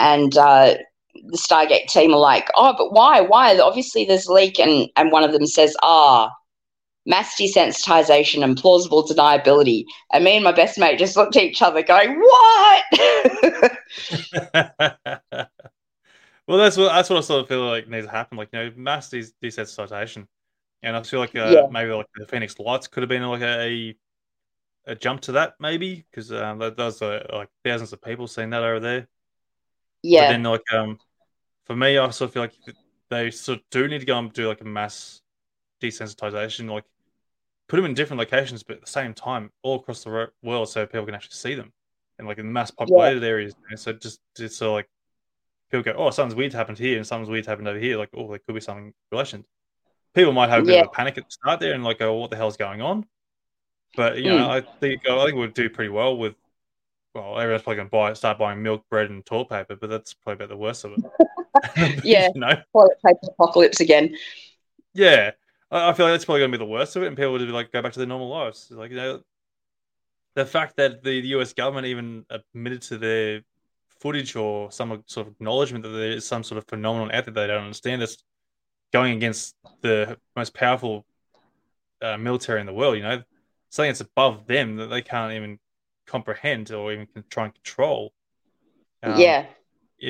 And uh, the Stargate team are like, "Oh, but why? Why? Obviously, there's a leak." And and one of them says, "Ah." Mass desensitization and plausible deniability. And me and my best mate just looked at each other going, What? well, that's what that's what I sort of feel like needs to happen. Like you know, mass des- desensitization, and I feel like uh, Yeah. maybe like the Phoenix Lights could have been like a a jump to that maybe because um, that does uh, like thousands of people seeing that over there. But yeah. then like um, for me, I sort of feel like they sort of do need to go and do like a mass desensitization, like put them in different locations, but at the same time, all across the world, so people can actually see them, and like in mass populated areas. you know, so just just so like people go, oh, something's weird happened here, and something's weird happened over here. Like, oh, there could be something in relation. People might have a bit Yeah. of a panic at the start there, and like, oh, what the hell's going on? But you know, Mm. I think I think we'll do pretty well with. Well, everyone's probably going to buy start buying milk, bread, and toilet paper, but that's probably about the worst of it. Yeah. you know. Toilet paper apocalypse again. Yeah, I, I feel like that's probably going to be the worst of it, and people would just like go back to their normal lives. Like you know, the fact that the, the U.S. government even admitted to their footage or some sort of acknowledgement that there is some sort of phenomenon out there they don't understand that's going against the most powerful uh, military in the world. You know, something that's above them that they can't even comprehend or even can try and control. Um, yeah.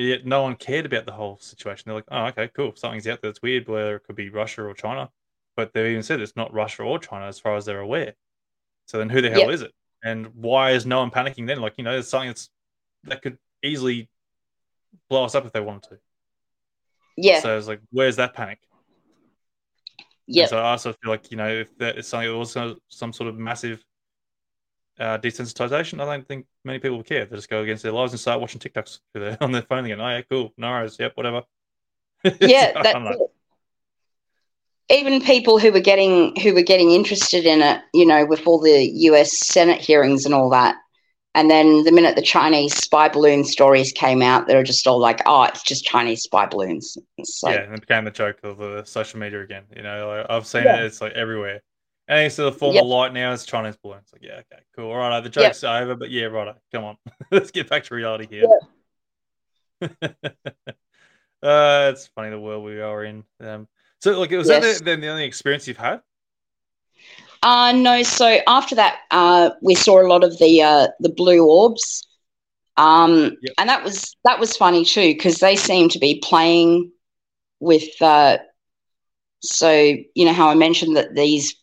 Yet no one cared about the whole situation. They're like, oh, okay, cool. Something's out there that's weird, whether it could be Russia or China. But they even said it's not Russia or China as far as they're aware. So then who the hell Yep. is it? And why is no one panicking then? Like, you know, there's something that's that could easily blow us up if they wanted to. Yeah. So it's like, where's that panic? Yeah. So I also feel like, you know, if that is something that was some sort of massive uh, desensitization, I don't think many people would care. They just go against their lives and start watching TikToks on their phone again. Oh, yeah, cool. No worries. Yep, whatever. yeah, So, that's like. Even people who were getting who were getting interested in it, you know, with all the U.S. Senate hearings and all that, and then the minute the Chinese spy balloon stories came out, they were just all like, "Oh, it's just Chinese spy balloons." Like, yeah, and it became the joke of the social media again. You know, like, I've seen Yeah. it. It's like everywhere. Anything to the form Yep. of light now is Chinese balloons. It's like, yeah, okay, cool. All right, the joke's over, but yeah, right. Come on, let's get back to reality here. uh, it's funny the world we are in. Um, so, like, was Yes. that the, then the only experience you've had? Uh, no. So after that, uh, we saw a lot of the uh, the blue orbs, um, Yep. and that was that was funny too because they seemed to be playing with. Uh, so you know how I mentioned that these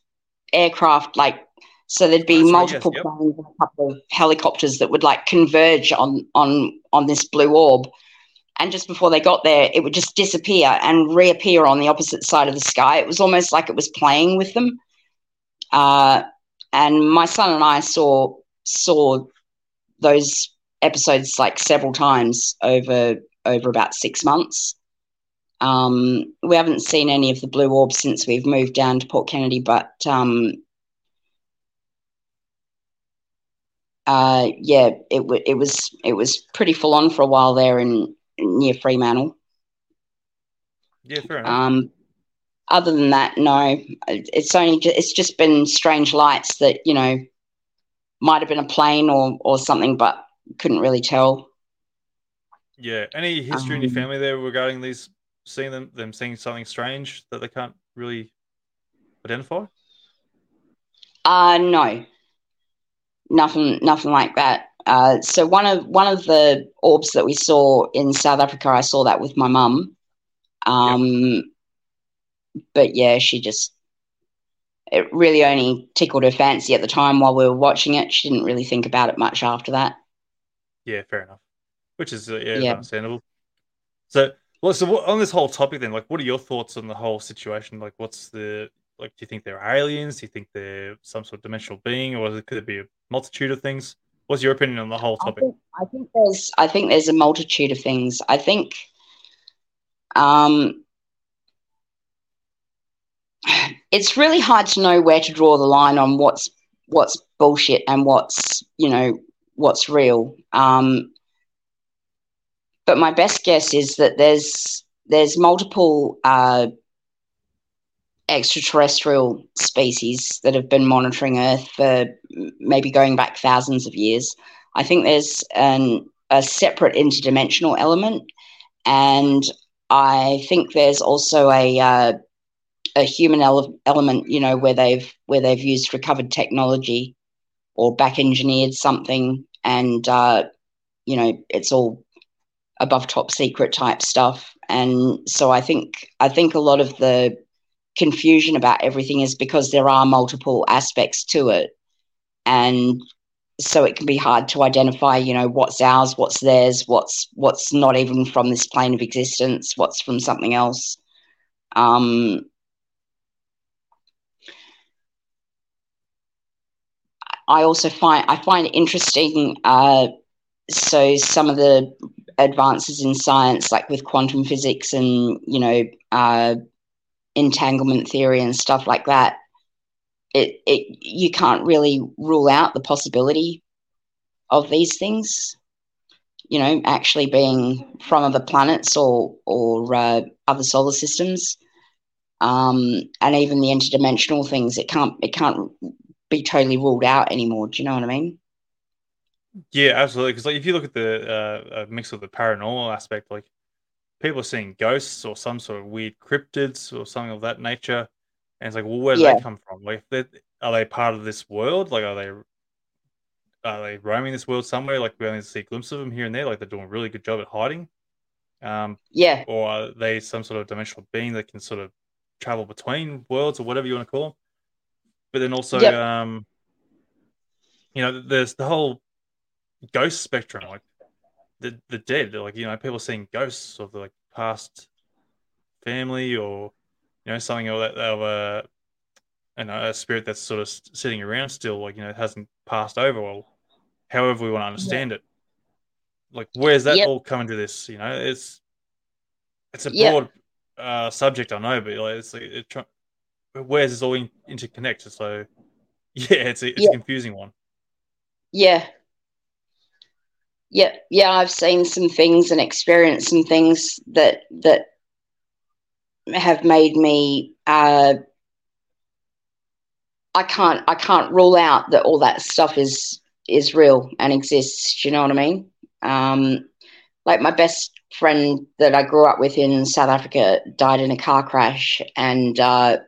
aircraft, like, so there'd be That's right, multiple yes, planes a couple of helicopters that would like converge on on on this blue orb. And just before they got there, it would just disappear and reappear on the opposite side of the sky. It was almost like it was playing with them. Uh, and my son and I saw saw those episodes like several times over over about six months. Um, we haven't seen any of the blue orbs since we've moved down to Port Kennedy, but um, uh, yeah, it w- it was it was pretty full on for a while there in near Fremantle. Yeah, fair enough. Um, other than that, no. It's only ju- it's just been strange lights that you know might have been a plane or or something, but couldn't really tell. yeah. Any history in your um, family there regarding these seeing them them seeing something strange that they can't really identify? Uh no, nothing, nothing like that. Uh, so one of one of the orbs that we saw in South Africa, I saw that with my mum. Um, But yeah, she just it really only tickled her fancy at the time while we were watching it. She didn't really think about it much after that. Yeah, fair enough. Which is uh, yeah, Yeah. understandable. So, well, so what, on this whole topic, then, like, what are your thoughts on the whole situation? Like, what's the like? Do you think they're aliens? Do you think they're some sort of dimensional being, or could it be a multitude of things? What's your opinion on the whole I topic? think, I think there's I think there's a multitude of things. I think um it's really hard to know where to draw the line on what's what's bullshit and what's, you know, what's real. Um but my best guess is that there's there's multiple uh extraterrestrial species that have been monitoring Earth for maybe going back thousands of years. I think there's an, a separate interdimensional element, and I think there's also a uh, a human ele- element. You know, where they've where they've used recovered technology or back engineered something, and uh, you know, it's all above top secret type stuff. And so I think I think a lot of the confusion about everything is because there are multiple aspects to it and so it can be hard to identify you know what's ours what's theirs what's what's not even from this plane of existence what's from something else um i also find i find it interesting uh so some of the advances in science like with quantum physics and you know uh entanglement theory and stuff like that it it you can't really rule out the possibility of these things you know actually being from other planets or or uh, other solar systems. Um and even the interdimensional things it can't it can't be totally ruled out anymore. Do you know what i mean Yeah, absolutely. Because like, if you look at the uh, mix of the paranormal aspect, like people are seeing ghosts or some sort of weird cryptids or something of that nature, and it's like, well, where do Yeah. they come from? Like, they are they part of this world? Like, are they are they roaming this world somewhere? Like, we only see glimpses of them here and there. Like, they're doing a really good job at hiding. Um, yeah or are they some sort of dimensional being that can sort of travel between worlds or whatever you want to call them? But then also, Yep. um, you know, there's the whole ghost spectrum, like the the dead, like you know, people seeing ghosts of the like past family or you know something or that of a you know a spirit that's sort of sitting around still, like you know, hasn't passed over. Well, however we want to understand it, like where's that Yep. all coming to this? You know, it's it's a Yep. broad uh, subject, I know, but like it's like it try- where's this all in, interconnect? So yeah, it's a, it's Yeah. a confusing one. Yeah. Yeah, yeah, I've seen some things and experienced some things that that have made me uh I can't I can't rule out that all that stuff is is real and exists. Do you know what I mean? Um like my best friend that I grew up with in South Africa died in a car crash and uh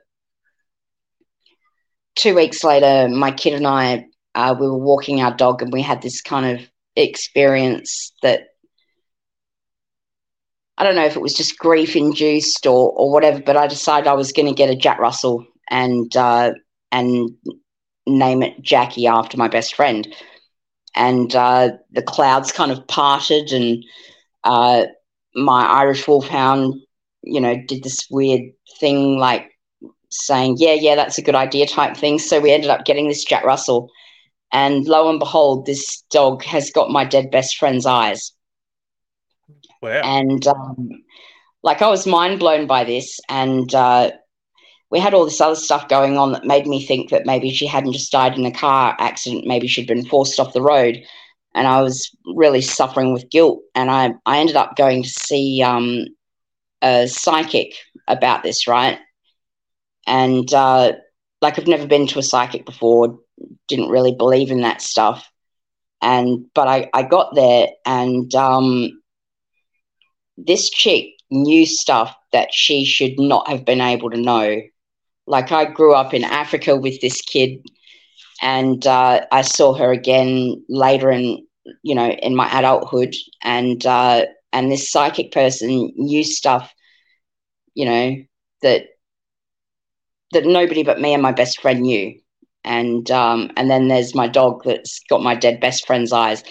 two weeks later my kid and I uh, we were walking our dog and we had this kind of experience that I don't know if it was just grief induced or or whatever, but I decided I was going to get a Jack Russell and uh, and name it Jackie after my best friend. And uh, the clouds kind of parted, and uh, my Irish Wolfhound, you know, did this weird thing like saying, "Yeah, yeah, that's a good idea," type thing. So we ended up getting this Jack Russell, and lo and behold, this dog has got my dead best friend's eyes. Wow. And um, like I was mind blown by this, and uh, we had all this other stuff going on that made me think that maybe she hadn't just died in a car accident, maybe she'd been forced off the road. And I was really suffering with guilt, and I I ended up going to see um, a psychic about this, right? And uh, like I've never been to a psychic before, didn't really believe in that stuff, and but I I got there and. Um, this chick knew stuff that she should not have been able to know. Like I grew up in Africa with this kid, and uh, I saw her again later in you know, in my adulthood, and uh, and this psychic person knew stuff, you know, that that nobody but me and my best friend knew. And um, and then there's my dog that's got my dead best friend's eyes,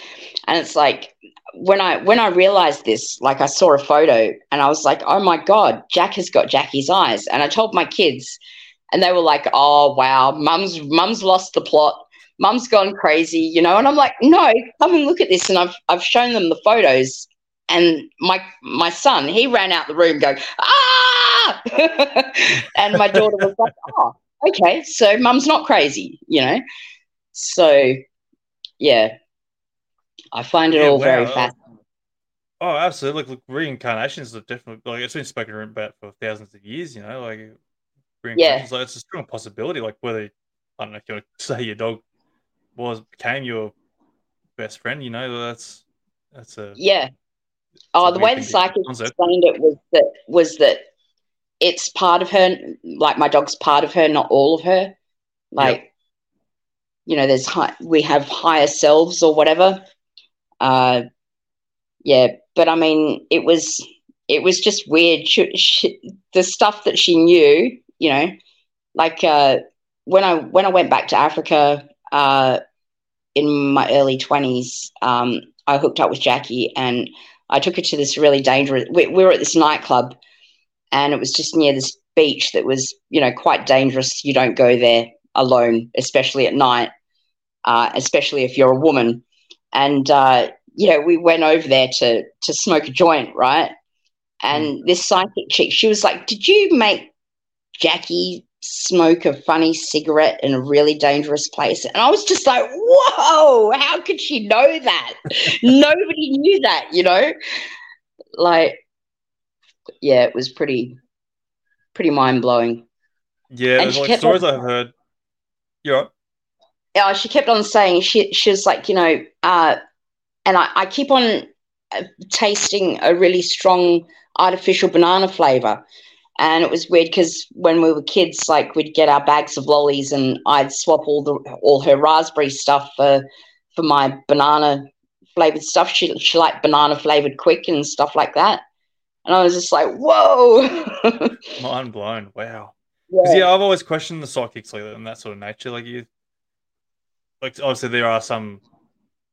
and it's like when I when I realized this, like I saw a photo and I was like, oh my god, Jack has got Jackie's eyes, and I told my kids, and they were like, oh wow, mum's mum's lost the plot, mum's gone crazy, you know, and I'm like, no, come and look at this, and I've I've shown them the photos, and my my son he ran out the room going ah, and my daughter was like, oh okay, so mum's not crazy, you know. So yeah, I find it Yeah, all wow. very uh, fascinating. Oh, absolutely. Look, look, reincarnations are definitely like it's been spoken about for thousands of years. You know, like reincarnations, like it's a strong possibility. Like whether I don't know if you want to say your dog was became your best friend. You know, that's that's a Yeah. Oh, the way the psychic concept. explained it was that was that it's part of her, like my dog's part of her, not all of her. Like, you know, there's high, we have higher selves or whatever. Uh, yeah, but I mean, it was it was just weird. She, she, the stuff that she knew, you know, like uh, when I when I went back to Africa uh, in my early twenties, um, I hooked up with Jackie and I took her to this really dangerous. We, we were at this nightclub, and it was just near this beach that was, you know, quite dangerous. You don't go there alone, especially at night, uh, especially if you're a woman. And uh, you know, we went over there to to smoke a joint, right? And this psychic chick, she was like, "Did you make Jackie smoke a funny cigarette in a really dangerous place?" And I was just like, "Whoa! How could she know that? Nobody knew that, you know." Like, yeah, it was pretty, pretty mind blowing. yeah. And There's like stories on- I've heard. Right. yeah, she kept on saying she she was like, you know, uh, and I, I keep on uh, tasting a really strong artificial banana flavor. And it was weird because when we were kids, like we'd get our bags of lollies, and I'd swap all the all her raspberry stuff for for my banana flavored stuff. She she liked banana flavored quick and stuff like that. And I was just like, whoa. Mind blown. Wow. yeah, I've always questioned the psychics like that and that sort of nature. Like you, like obviously there are some.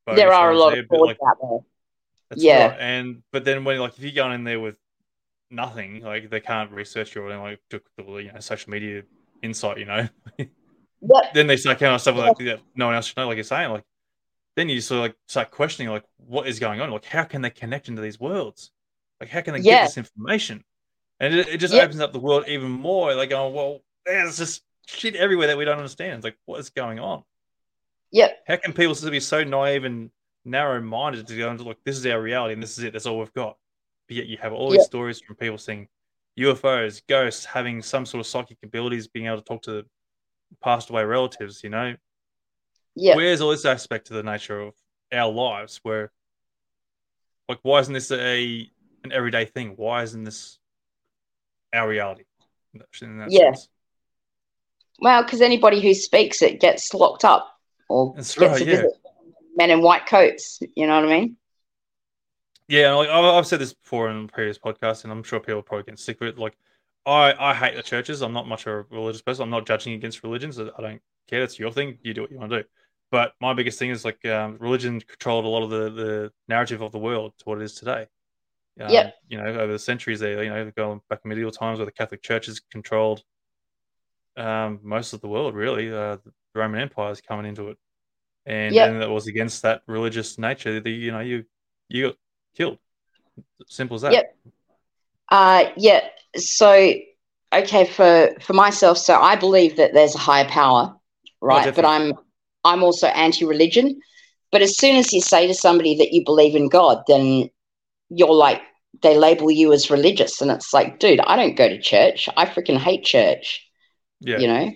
there are a lot there, of like, out there. That's Yeah. right. And but then when like if you go in there with nothing, like they can't research you or anything, like took the you know social media insight, you know. Yep. then they start out stuff like that no one else should know, like you're saying, like then you sort of like start questioning like what is going on, like how can they connect into these worlds, like how can they Yeah. get this information, and it, it just Yep. opens up the world even more. Like oh well, there's just shit everywhere that we don't understand. It's like what is going on? Yep. How can people still be so naive and narrow-minded to go into like this is our reality and this is it, that's all we've got? But yet you have all these Yep. stories from people seeing UFOs, ghosts, having some sort of psychic abilities, being able to talk to passed away relatives. You know, Yeah. where's all this aspect to the nature of our lives? Where, like, why isn't this a an everyday thing? Why isn't this our reality? Yeah. sense? Well, because anybody who speaks it gets locked up or That's gets right, a yeah. visit men in white coats. You know what I mean? Yeah, like I've said this before in previous podcasts, and I'm sure people probably get sick of it. Like, I I hate the churches. I'm not much of a religious person. I'm not judging against religions. I I don't care. That's your thing. You do what you want to do. But my biggest thing is like um, religion controlled a lot of the, the narrative of the world to what it is today. Um, Yep. You know, over the centuries, there, you know, going back medieval times where the Catholic churches controlled um, most of the world, really. Uh, the Roman Empire is coming into it, and Yep. then that was against that religious nature. The, you know, you you got killed. Simple as that. Yep. Uh, yeah. So, okay, for for myself, so I believe that there's a higher power, right? but. I'm I'm also anti-religion. But as soon as you say to somebody that you believe in God, then you're like they label you as religious, and it's like, dude, I don't go to church. I freaking hate church. Yeah. you know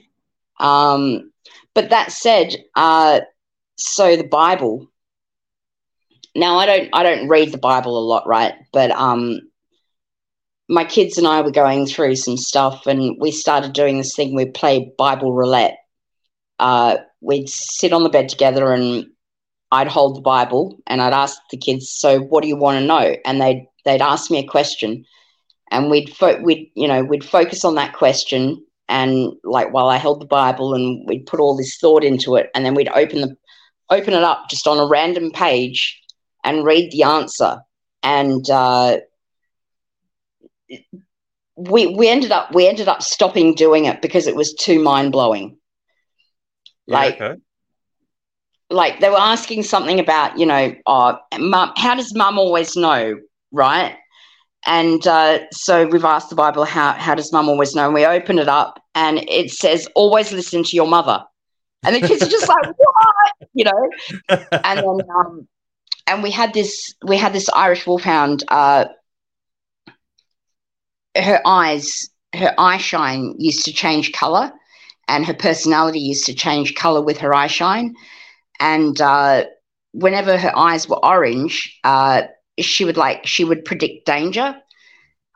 um but that said uh so the bible now i don't i don't read the bible a lot right but um my kids and i were going through some stuff and we started doing this thing we play bible roulette uh we'd sit on the bed together and I'd hold the Bible and I'd ask the kids, "So, what do you want to know?" And they'd they'd ask me a question, and we'd fo- we'd you know we'd focus on that question, and like while I held the Bible, and we'd put all this thought into it, and then we'd open the open it up just on a random page and read the answer, and uh, we we ended up we ended up stopping doing it because it was too mind blowing. Yeah, Like okay. Like they were asking something about you know mum, how does mum always know right? And uh, so we've asked the bible how, how does mum always know? And we open it up and it says always listen to your mother. And the kids are just like what? You know? And then um, and we had this we had this irish wolfhound uh, her eyes her eye shine used to change color and her personality used to change color with her eye shine and uh, whenever her eyes were orange, uh, she would like she would predict danger.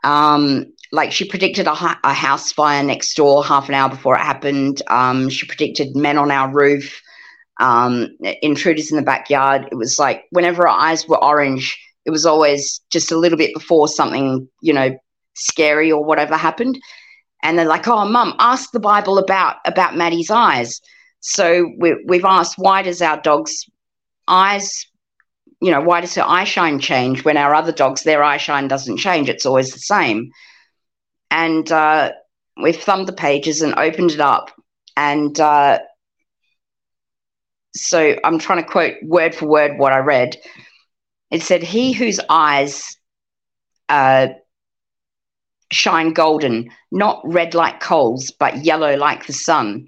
Um, like she predicted a, a house fire next door half an hour before it happened. Um, she predicted men on our roof, um, intruders in the backyard. It was like whenever her eyes were orange, it was always just a little bit before something you know scary or whatever happened. And they're like, "Oh, mum, ask the Bible about about Maddie's eyes." So we, we've asked, why does our dog's eyes, you know, why does her eye shine change when our other dogs, their eye shine doesn't change? It's always the same. And uh, we've thumbed the pages and opened it up. And uh, so I'm trying to quote word for word what I read. It said, He whose eyes uh, shine golden, not red like coals, but yellow like the sun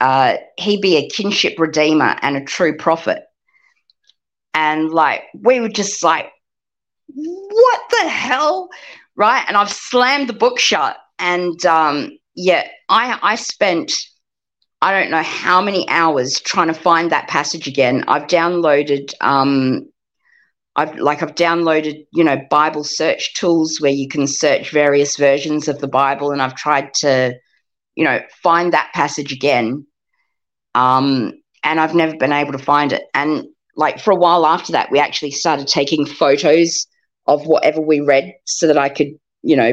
uh, he be a kinship redeemer and a true prophet. And like, we were just like, what the hell? Right. And I've slammed the book shut. And um, yeah, I, I spent, I don't know how many hours trying to find that passage again. I've downloaded, um, I've like, I've downloaded, you know, Bible search tools where you can search various versions of the Bible. And I've tried to, you know, find that passage again. Um, and I've never been able to find it. And like for a while after that, we actually started taking photos of whatever we read so that I could, you know,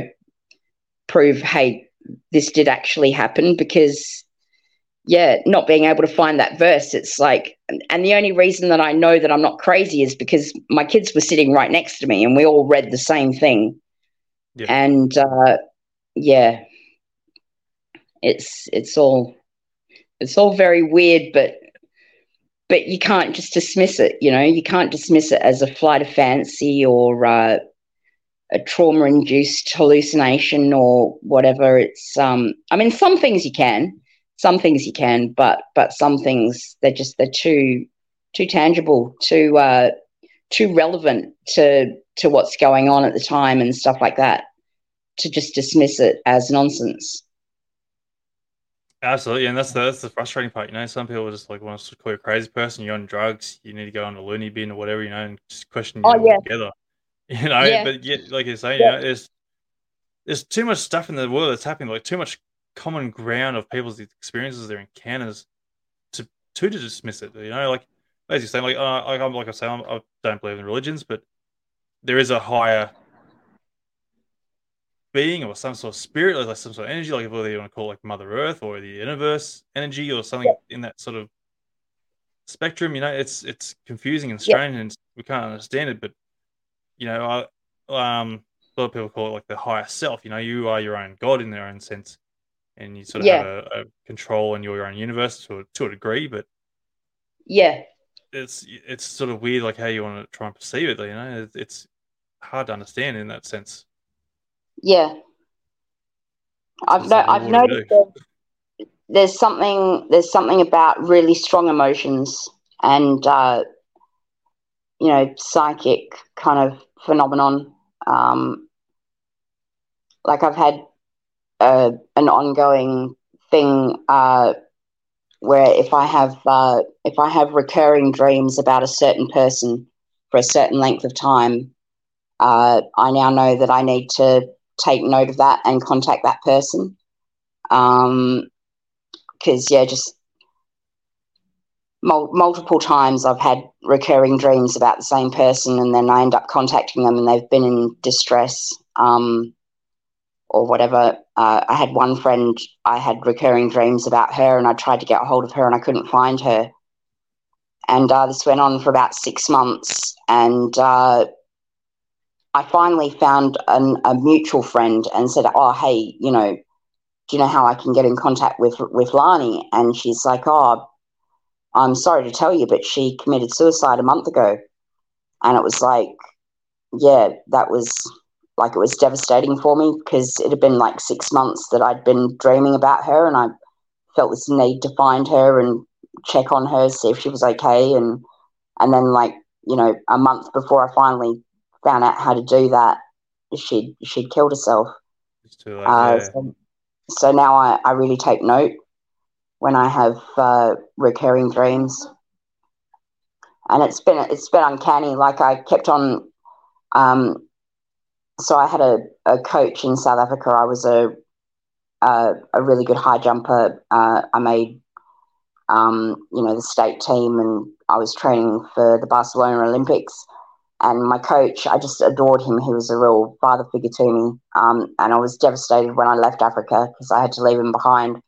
prove, hey, this did actually happen because yeah, not being able to find that verse, it's like, and the only reason that I know that I'm not crazy is because my kids were sitting right next to me and we all read the same thing. Yeah. And uh, yeah, it's it's all it's all very weird, but but you can't just dismiss it. You know, you can't dismiss it as a flight of fancy or uh, a trauma-induced hallucination or whatever. It's um, I mean, some things you can, some things you can, but but some things they're just they're too too tangible, too uh, too relevant to to what's going on at the time and stuff like that. To just dismiss it as nonsense. Absolutely, and that's the that's the frustrating part. You know, some people just like want to call you a crazy person. You're on drugs. You need to go on a loony bin or whatever. You know, and just question you Oh, yeah. altogether. You know, Yeah. but yet, like you're saying, Yeah. you know, there's there's too much stuff in the world that's happening. Like too much common ground of people's experiences, their encounters, to to dismiss it. You know, like as you're saying, like uh, like I'm like I say, I'm, I don't believe in religions, but there is a higher being or some sort of spirit, like some sort of energy, like whether you want to call it like Mother Earth or the universe energy or something in that sort of spectrum. You know, it's it's confusing and Yeah. strange, and we can't understand it. But you know, I, um, a lot of people call it like the higher self. You know, you are your own god in their own sense, and you sort of Yeah. have a, a control in your own universe to a, to a degree. But Yeah, it's it's sort of weird, like how you want to try and perceive it. You know, it's hard to understand in that sense. Yeah. I've no, I've what do we noticed there's, there's something there's something about really strong emotions and uh, you know psychic kind of phenomenon. Um, like I've had uh, an ongoing thing uh, where if I have uh, if I have recurring dreams about a certain person for a certain length of time, uh, I now know that I need to take note of that and contact that person. Um, because yeah, just mul- multiple times I've had recurring dreams about the same person, and then I end up contacting them, and they've been in distress um, or whatever. Uh, I had one friend, I had recurring dreams about her, and I tried to get a hold of her, and I couldn't find her. And uh, this went on for about six months, and uh, I finally found an, a mutual friend and said, "Oh, hey, you know." Do you know how I can get in contact with with Lani? And she's like, "Oh, I'm sorry to tell you, but she committed suicide a month ago. And it was like, yeah, that was like it was devastating for me because it had been like six months that I'd been dreaming about her and I felt this need to find her and check on her, see if she was okay. And, and then like, you know, a month before I finally found out how to do that, she'd, she'd killed herself. Late, uh, yeah. so, so now I, I really take note when I have uh, recurring dreams, and it's been it's been uncanny. Like I kept on. Um, so I had a, a coach in South Africa. I was a a, a really good high jumper. Uh, I made um, you know the state team, and I was training for the Barcelona Olympics. And my coach, I just adored him. He was a real father figure to me. Um, and I was devastated when I left Africa because I had to leave him behind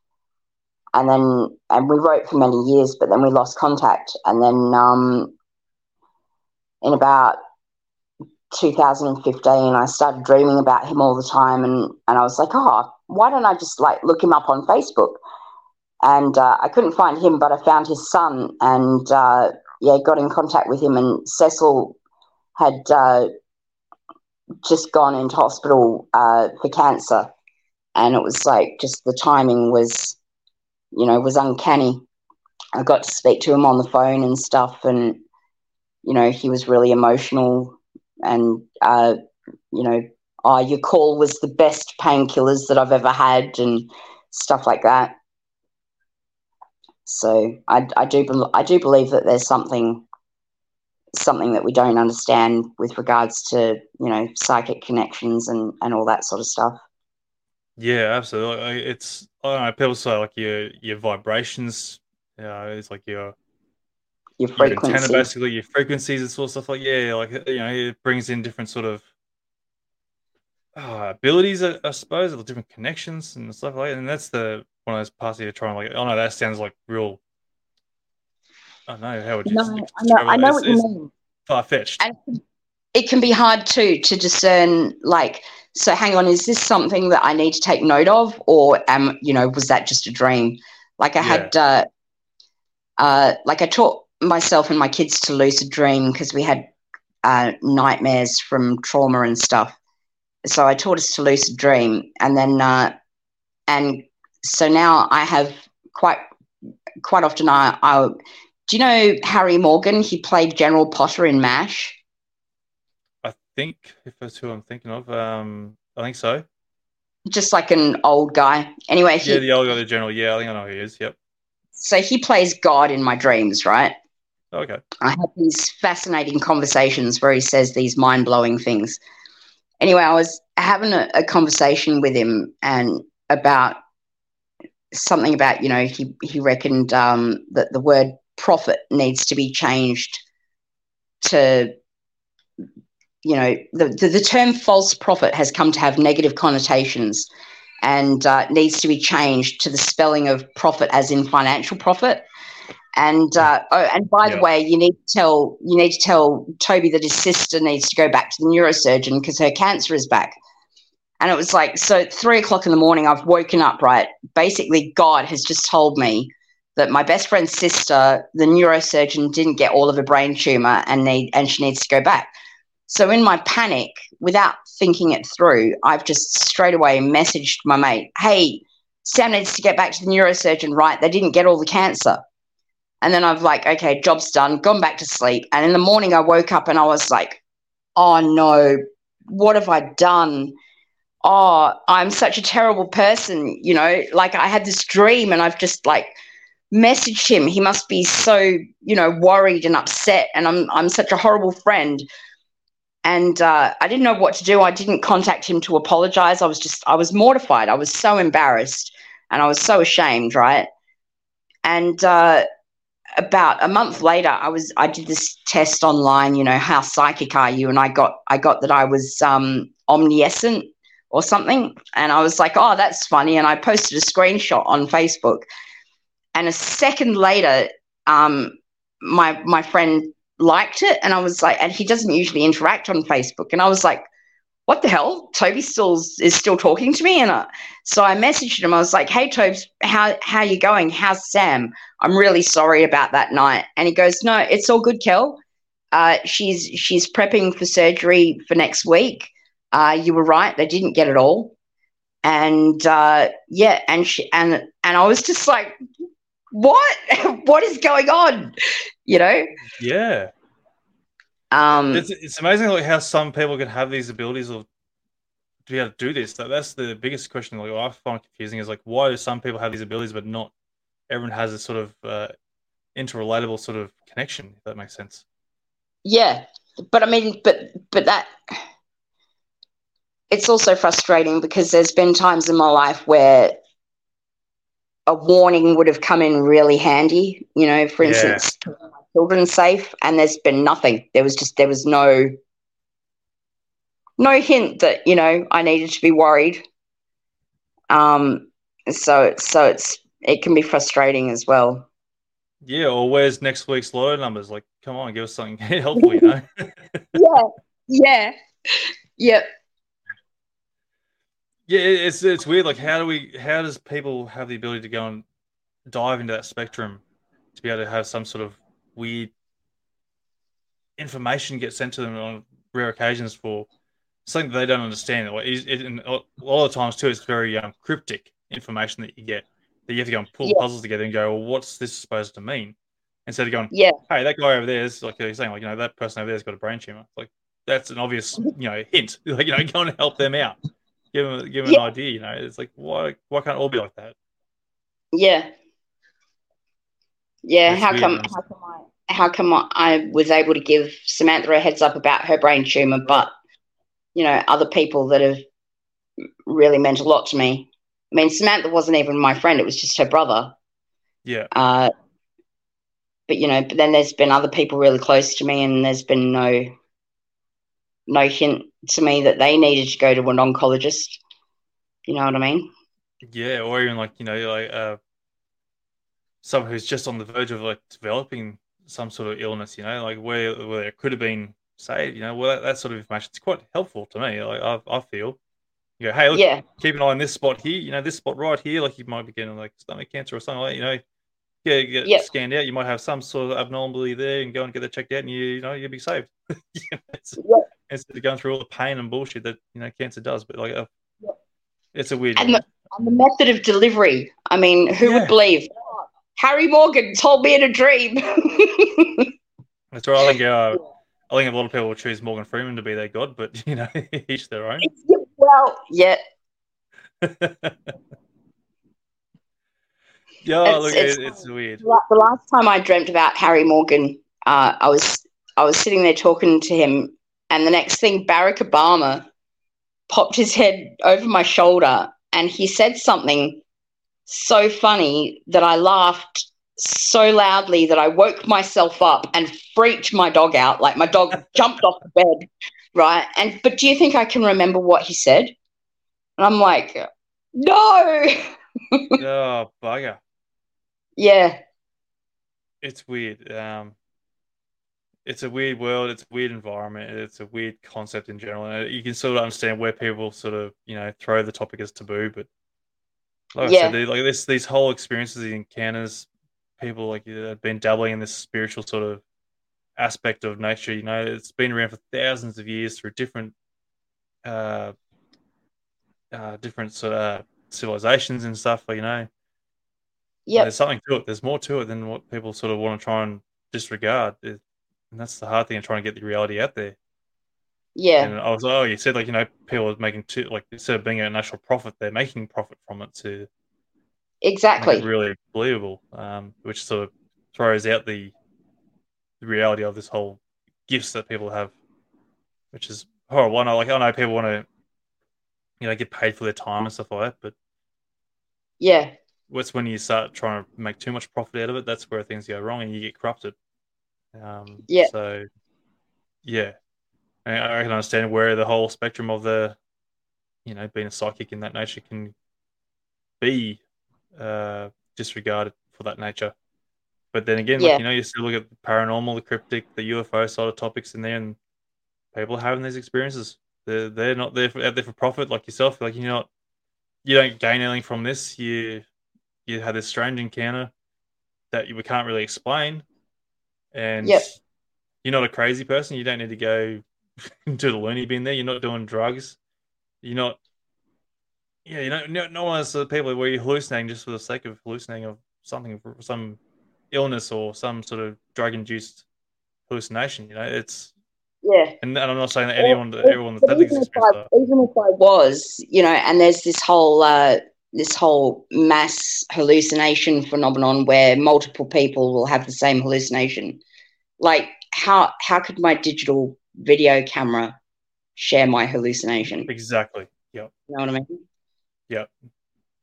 and then and we wrote for many years, but then we lost contact. And then um, in about 2015, I started dreaming about him all the time, and and I was like, oh, why don't I just like look him up on Facebook? And uh, I couldn't find him, but I found his son, and uh, yeah, got in contact with him. And Cecil had uh, just gone into hospital uh, for cancer, and it was like just the timing was you know, was uncanny. I got to speak to him on the phone and stuff, and you know, he was really emotional. And uh, you know, oh, your call was the best painkillers that I've ever had, and stuff like that. So I, I do I do believe that there's something something that we don't understand with regards to you know psychic connections and and all that sort of stuff. Yeah, absolutely. It's I don't know. People say like your your vibrations. You know, it's like your your your antenna, frequency. basically your frequencies and sort of stuff like yeah, like you know, it brings in different sort of uh, abilities, I, I suppose, or different connections and stuff like that. And that's the one of those parts that you're trying like. Oh no, that sounds like real. I know how would you No, s- I know, I know what you mean. Far fetched. And it can be hard too to discern like so hang on is this something that i need to take note of or am you know was that just a dream like i had uh, uh, like i taught myself and my kids to lucid dream because we had uh, nightmares from trauma and stuff so i taught us to lucid dream and then uh, and so now i have quite quite often i, I do you know harry morgan he played general potter in mash I think if that's who I'm thinking of, um, I think so. just like an old guy. Anyway, he, Yeah, the old guy, the general. Yeah, I think I know who he is. Yep. so he plays God in my dreams, right? Okay. I have these fascinating conversations where he says these mind blowing things. Anyway, I was having a, a conversation with him and about something about you know he he reckoned um, that the word prophet needs to be changed to you know the, the the term false prophet has come to have negative connotations and uh, needs to be changed to the spelling of profit as in financial profit and uh, oh, and by the way, you need to tell you need to tell Toby that his sister needs to go back to the neurosurgeon because her cancer is back. And it was like so three o'clock in the morning. I've woken up right. Basically, God has just told me that my best friend's sister, the neurosurgeon, didn't get all of her brain tumor and need and she needs to go back. So in my panic, without thinking it through, I've just straight away messaged my mate, "Hey, Sam needs to get back to the neurosurgeon. Right? They didn't get all the cancer." And then I've like, okay, job's done, gone back to sleep. And in the morning, I woke up and I was like, oh no, what have I done? Oh, I'm such a terrible person. You know, like I had this dream and I've just like messaged him. He must be so, you know, worried and upset. And I'm, I'm such a horrible friend. And uh, I didn't know what to do. I didn't contact him to apologize. I was just, I was mortified. I was so embarrassed and I was so ashamed, right? And, uh, about a month later, I was I did this test online. You know, how psychic are you? And I got I got that I was um, omniscient or something, and I was like, oh, that's funny. And I posted a screenshot on Facebook, and a second later, um, my my friend liked it, and I was like, and he doesn't usually interact on Facebook, and I was like, what the hell? Toby still is still talking to me, and I, so I messaged him. I was like, "Hey, Tobes, how how you going? How's Sam? I'm really sorry about that night." And he goes, "No, it's all good, Kel. Uh, she's she's prepping for surgery for next week. Uh, you were right; they didn't get it all." And uh, yeah, and she and and I was just like, "What? what is going on?" You know? Yeah. Um, it's, it's amazing like how some people can have these abilities of to be able to do this. That, that's the biggest question. Like I find confusing is like why do some people have these abilities but not everyone has a sort of uh, interrelatable sort of connection. If that makes sense. Yeah, but I mean, but but that it's also frustrating because there's been times in my life where a warning would have come in really handy. You know, for instance, yeah children safe and there's been nothing. There was just there was no no hint that you know i needed to be worried. Um so so it's it can be frustrating as well. Yeah or where's next week's lotto numbers like come on give us something helpful you know? Yeah yeah. Yep yeah it's it's weird like how do we how does people have the ability to go and dive into that spectrum to be able to have some sort of weird information get sent to them on rare occasions for something that they don't understand. Like it, it, a lot of times too, it's very um, cryptic information that you get that you have to go and pull yeah. puzzles together and go, well, what's this supposed to mean? Instead of going, yeah, hey, that guy over there is like you're saying, like you know, that person over there's got a brain tumor. Like that's an obvious, you know, hint. Like you know, go and help them out, give them give them yeah. an idea. You know, it's like why why can't it all be like that? Yeah, yeah. That's how weird. come? How come I? how come I was able to give Samantha a heads up about her brain tumor, but you know, other people that have really meant a lot to me. I mean, Samantha wasn't even my friend; it was just her brother. Yeah. Uh, but you know, but then there's been other people really close to me, and there's been no no hint to me that they needed to go to an oncologist. You know what I mean? Yeah, or even like you know, like uh, someone who's just on the verge of like developing some sort of illness, you know, like where where it could have been saved, you know, well that, that sort of information it's quite helpful to me. Like I, I feel, you go, hey, look, yeah. keep an eye on this spot here, you know, this spot right here, like you might be getting like stomach cancer or something like, that, you know, get get yep. scanned out. You might have some sort of abnormality there, and go and get that checked out, and you you know you'll be saved. Instead of going through all the pain and bullshit that you know cancer does, but like, uh, it's a weird. And the, and the, method of delivery. I mean, who yeah. would believe? Harry Morgan told me in a dream. That's right. I think uh, I think a lot of people will choose Morgan Freeman to be their god, but you know, each their own. Well, yeah. yeah, it's, look, it's, it's, weird. The last time I dreamt about Harry Morgan, uh, I was I was sitting there talking to him, and the next thing, Barack Obama popped his head over my shoulder, and he said something so funny that I laughed so loudly that I woke myself up and freaked my dog out. Like my dog jumped off the bed, right? And but do you think I can remember what he said? And I'm like, no. oh bugger. Yeah. It's weird. Um, it's a weird world. It's a weird environment. It's a weird concept in general. And you can sort of understand where people sort of you know throw the topic as taboo, but like yeah. I said, like this, these whole experiences, the encounters, people like you have been dabbling in this spiritual sort of aspect of nature. You know, it's been around for thousands of years through different, uh, uh different sort of civilizations and stuff. You know, yeah, there's something to it. There's more to it than what people sort of want to try and disregard. It, and that's the hard thing in trying to get the reality out there. Yeah. And I was, like, oh, you said like you know people are making two like instead of being a national profit, they're making profit from it to exactly really believable, um, which sort of throws out the, the reality of this whole gifts that people have, which is horrible. I know, like I know people want to, you know, get paid for their time and stuff like that, but yeah, what's when you start trying to make too much profit out of it. That's where things go wrong and you get corrupted. Um, Yeah. So, yeah, I, I can understand where the whole spectrum of the, you know, being a psychic in that nature can be uh, disregarded for that nature. But then again, Yeah. like you know, you still look at the paranormal, the cryptic, the UFO side of topics in there, and people are having these experiences. They're they're not there for, out there for profit like yourself. Like you're not, you don't gain anything from this. You you had this strange encounter that you we can't really explain, and Yep. you're not a crazy person. You don't need to go to the loony bin there. You're not doing drugs. You're not. Yeah, you know, no, no one the people where you're hallucinating just for the sake of hallucinating of something, some illness or some sort of drug-induced hallucination. You know, it's Yeah. and, and I'm not saying that anyone, Or- everyone had even if. I, even if I was, you know, and there's this whole uh, this whole mass hallucination phenomenon where multiple people will have the same hallucination. Like, how how could my digital video camera share my hallucination? Exactly. Yep. You know what I mean? Yep.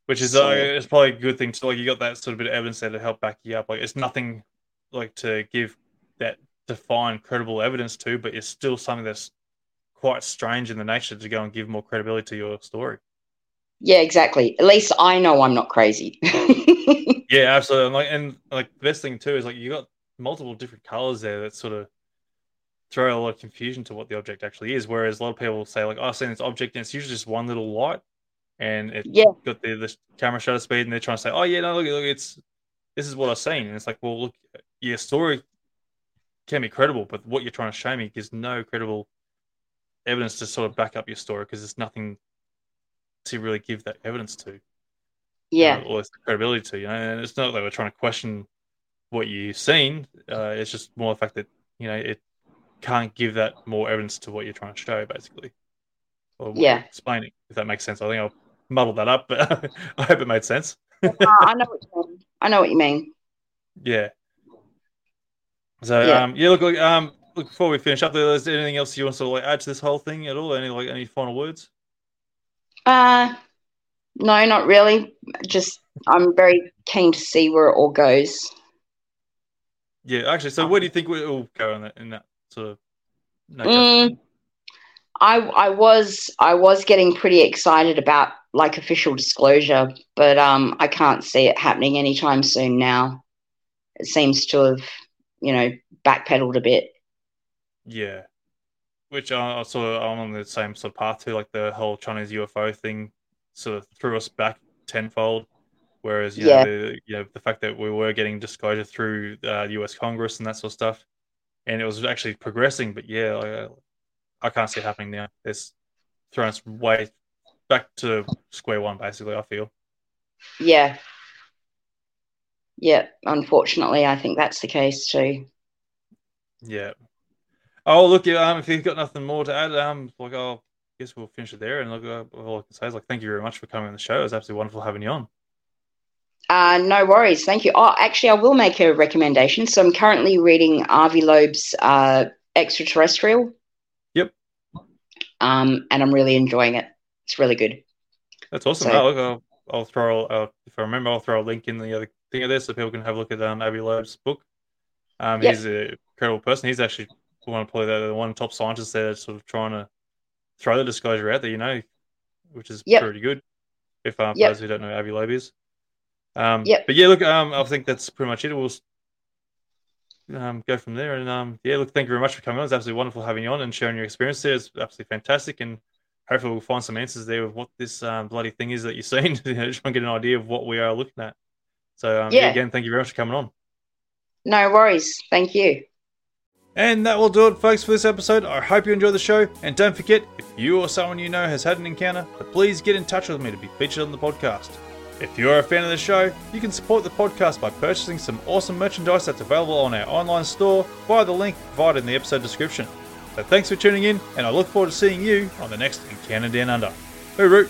Which is So- uh, it's probably a good thing to like you got that sort of bit of evidence there to help back you up. Like it's nothing like to give that defined credible evidence to, but it's still something that's quite strange in the nature to go and give more credibility to your story. Yeah, exactly. At least I know I'm not crazy. Yeah, absolutely. And like and like the best thing too is like you got multiple different colors there that sort of throw a lot of confusion to what the object actually is. Whereas a lot of people say like, "Oh, I've seen this object," and it's usually just one little light, and it Yeah. got the, the camera shutter speed, and they're trying to say, "Oh yeah, no, look, look, it's this is what I've seen," and it's like, well, look, your story can be credible, but what you're trying to show me gives no credible evidence to sort of back up your story because there's nothing to really give that evidence to yeah, or it's credibility to you know and it's not that we're trying to question what you've seen uh, it's just more the fact that you know it can't give that more evidence to what you're trying to show basically or Yeah. explaining if that makes sense i think i'll muddle that up but i hope it made sense Uh, I know what you mean. I know what you mean. yeah so Yeah. um yeah look, look um look before we finish up there is there anything else you want to like add to this whole thing at all any like any final words Uh, no, not really. Just I'm very keen to see where it all goes. yeah actually so where do you think we'll go in that in that sort of nature? Mm, I I was I was getting pretty excited about like official disclosure, but um I can't see it happening anytime soon now. It seems to have, you know, backpedaled a bit. Yeah, which I, I sort of I'm on the same sort of path to Like the whole Chinese UFO thing sort of threw us back tenfold. Whereas you Yeah. know the you know the fact that we were getting disclosure through uh, U.S. Congress and that sort of stuff, and it was actually progressing. But yeah, like, I can't see it happening now. It's thrown us way back to square one. Basically, I feel. Yeah. Yeah, unfortunately, I think that's the case too. Yeah. Oh, look, um, if you've got nothing more to add, um, like, I'll guess we'll finish it there. And look, uh, all I can say is, like, thank you very much for coming on the show. It was absolutely wonderful having you on. Uh, no worries. Thank you. Oh, actually, I will make a recommendation. So I'm currently reading Avi Loeb's uh, Extraterrestrial. Yep. Um, and I'm really enjoying it. It's really good. That's awesome. So- Oh, look, I'll, I'll throw, uh, if I remember, I'll throw a link in the other thing of this so people can have a look at um, Avi Loeb's book. Um, Yep. He's a incredible person. He's actually one of probably the, the one top scientist there that's sort of trying to throw the disclosure out there, you know, which is Yep. pretty good. If for Yep. those who don't know Avi Loeb is. Um, Yep. But yeah, look, um, I think that's pretty much it. We'll um, go from there. And um, yeah, look, thank you very much for coming on. It's absolutely wonderful having you on and sharing your experience there. It's absolutely fantastic. And hopefully we'll find some answers there of what this um, bloody thing is that you've seen. you know, try and get an idea of what we are looking at. So um, yeah. Yeah. again, thank you very much for coming on. No worries. Thank you. And that will do it, folks, for this episode. I hope you enjoyed the show. And don't forget, if you or someone you know has had an encounter, please get in touch with me to be featured on the podcast. If you're a fan of the show, you can support the podcast by purchasing some awesome merchandise that's available on our online store via the link provided in the episode description. So thanks for tuning in, and I look forward to seeing you on the next Encounter Down Under. Hooroo!